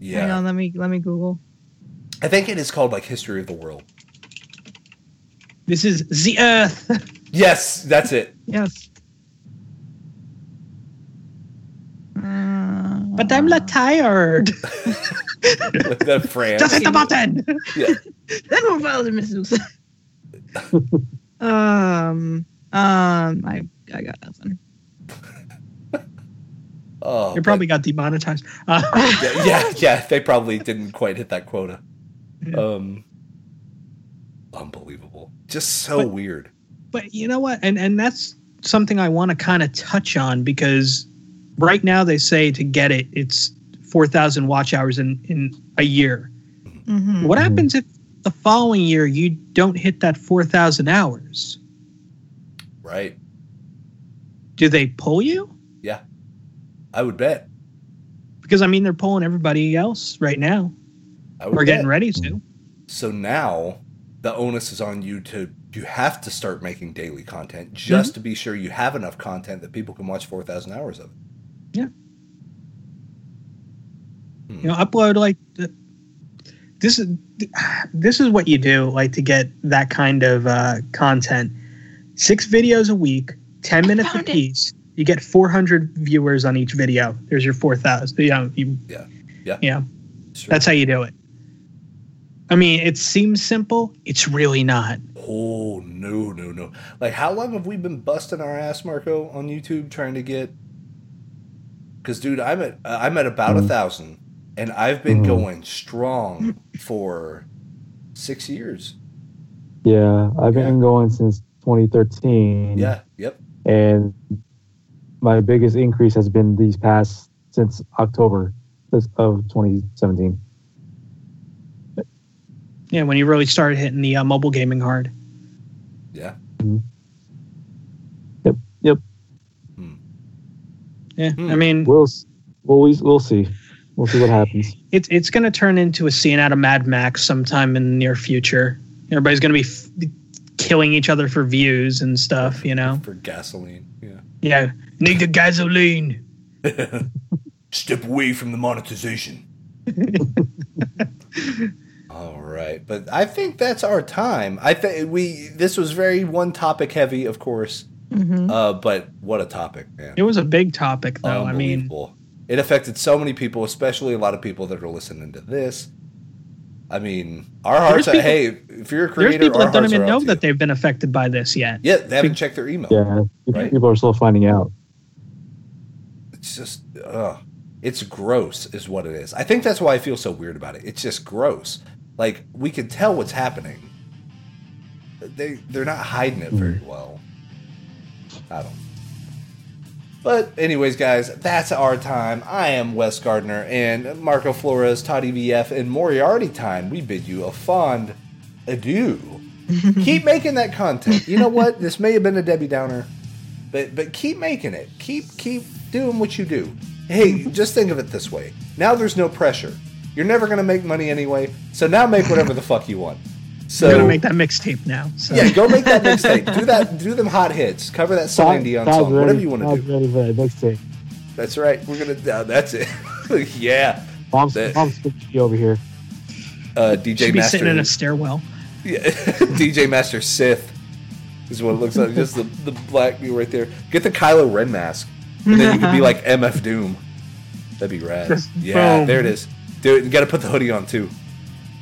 Hang Yeah. on, let me let me Google. I think it is called like History of the World. This is the Earth. Yes, that's it. Yes. But I'm not tired. The France. Just hit the button. Yeah. Then we'll follow the missiles. um. Um. I I got nothing. Oh, You probably got demonetized. Uh, yeah, yeah, yeah, they probably didn't quite hit that quota. Yeah. Um unbelievable. Just so But- weird. but you know what? And and that's something I want to kind of touch on because right now they say to get it, it's four thousand watch hours in in a year. Mhm. What happens if the following year you don't hit that 4,000 hours, Right. do they pull you? Yeah, I would bet. Because I mean, they're pulling everybody else right now. I would We're getting ready to. So now the onus is on you to you have to start making daily content just to be sure you have enough content that people can watch 4,000 hours of it. You know, upload like the- this is this is what you do like to get that kind of uh, content. Six videos a week, ten minutes a found it. piece. You get 400 viewers on each video. There's your 4,000. You know, you, Yeah. Yeah. Yeah. Sure. that's how you do it. I mean, it seems simple. It's really not. Oh no no no! Like how long have we been busting our ass, Marco, on YouTube trying to get? Because dude, I'm at uh, I'm at about a Mhm. thousand, and I've been Mhm. going strong for six years. Yeah, I've Yeah. been going since 2013. Yeah. Yep. and my biggest increase has been these past since October of 2017. Yeah, when you really started hitting the uh, mobile gaming hard. Yeah. Yep, yep. Yeah, Hmm. I mean, We'll we'll we- we'll see. We'll see what happens. it's it's going to turn into a scene out of Mad Max sometime in the near future. Everybody's going to be f- killing each other for views and stuff. You know? For gasoline. Yeah. Yeah, need the gasoline. Step away from the monetization. All right, but I think that's our time. I think we this was very one topic heavy, of course. Mhm. Uh, but what a topic, man! It was a big topic, though. I mean, it affected so many people, especially a lot of people that are listening to this. I mean, our hearts. There's Are, hey, if you're a there's creator, people our that don't even know that they've been affected by this yet. Yeah, they haven't checked their email. Yeah, Right. people are still finding out. It's just, ugh. It's gross, is what it is. I think that's why I feel so weird about it. It's just gross. Like we can tell what's happening. They they're not hiding it very well. I don't. But anyways, guys, that's our time. I am Wes Gardner and Marco Flores, Todd EVF, and Moriarty time. We bid you a fond adieu. keep making that content. You know what? This may have been a Debbie Downer, but but keep making it. Keep keep doing what you do. Hey, just think of it this way. Now there's no pressure. You're never gonna make money anyway, so now make whatever the fuck you want. So I'm gonna make that mixtape now. So. yeah, go make that mixtape. Do that. Do them hot hits. Cover that Celine Dion Todd's song. Whatever you want to Todd's do. ready for that next tape. That's right. We're gonna. Uh, that's it. yeah. Mom's That- mom's spooky over here. Uh, DJ Should be Master. sitting in a stairwell. Yeah, DJ Master Sith is what it looks like. Just the, the black dude right there. Get the Kylo Ren mask, and then you could be like MF Doom. That'd be rad. Just yeah, boom. there it is. Dude. You got to put the hoodie on too.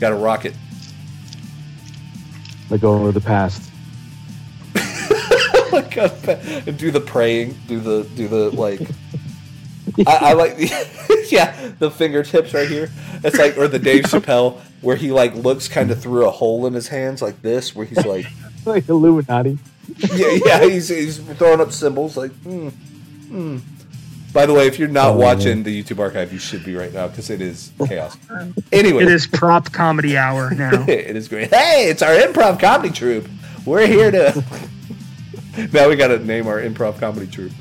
Got to rock it. Like go over the past. Like, uh, and do the praying. Do the do the like. I, I like the yeah the fingertips right here. It's like or the Dave Chappelle where he like looks kind of through a hole in his hands like this, where he's like. like Illuminati. yeah, yeah, he's, he's throwing up symbols like, hmm, hmm. By the way, if you're not Oh, watching the YouTube archive, you should be right now because it is chaos. Anyway, It is prop comedy hour now. it is great. Hey, it's our improv comedy troupe. We're here to. now we got to name our improv comedy troupe.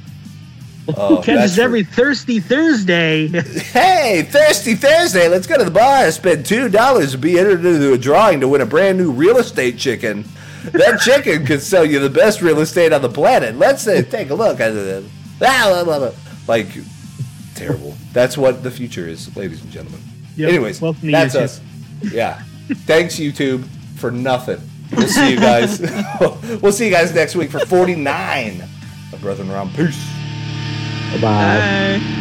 Oh, Catch that's us for- every Thirsty Thursday. Hey, Thirsty Thursday, let's go to the bar and spend two dollars to be entered into a drawing to win a brand new real estate chicken. That chicken could sell you the best real estate on the planet. Let's uh, take a look at it. Ah, blah, blah, blah. Like, terrible. That's what the future is, ladies and gentlemen. Yep. Anyways, Welcome that's YouTube. us. Yeah. Thanks, YouTube, for nothing. We'll see you guys. we'll see you guys next week for 49. My brother around. Peace. Bye bye. Bye.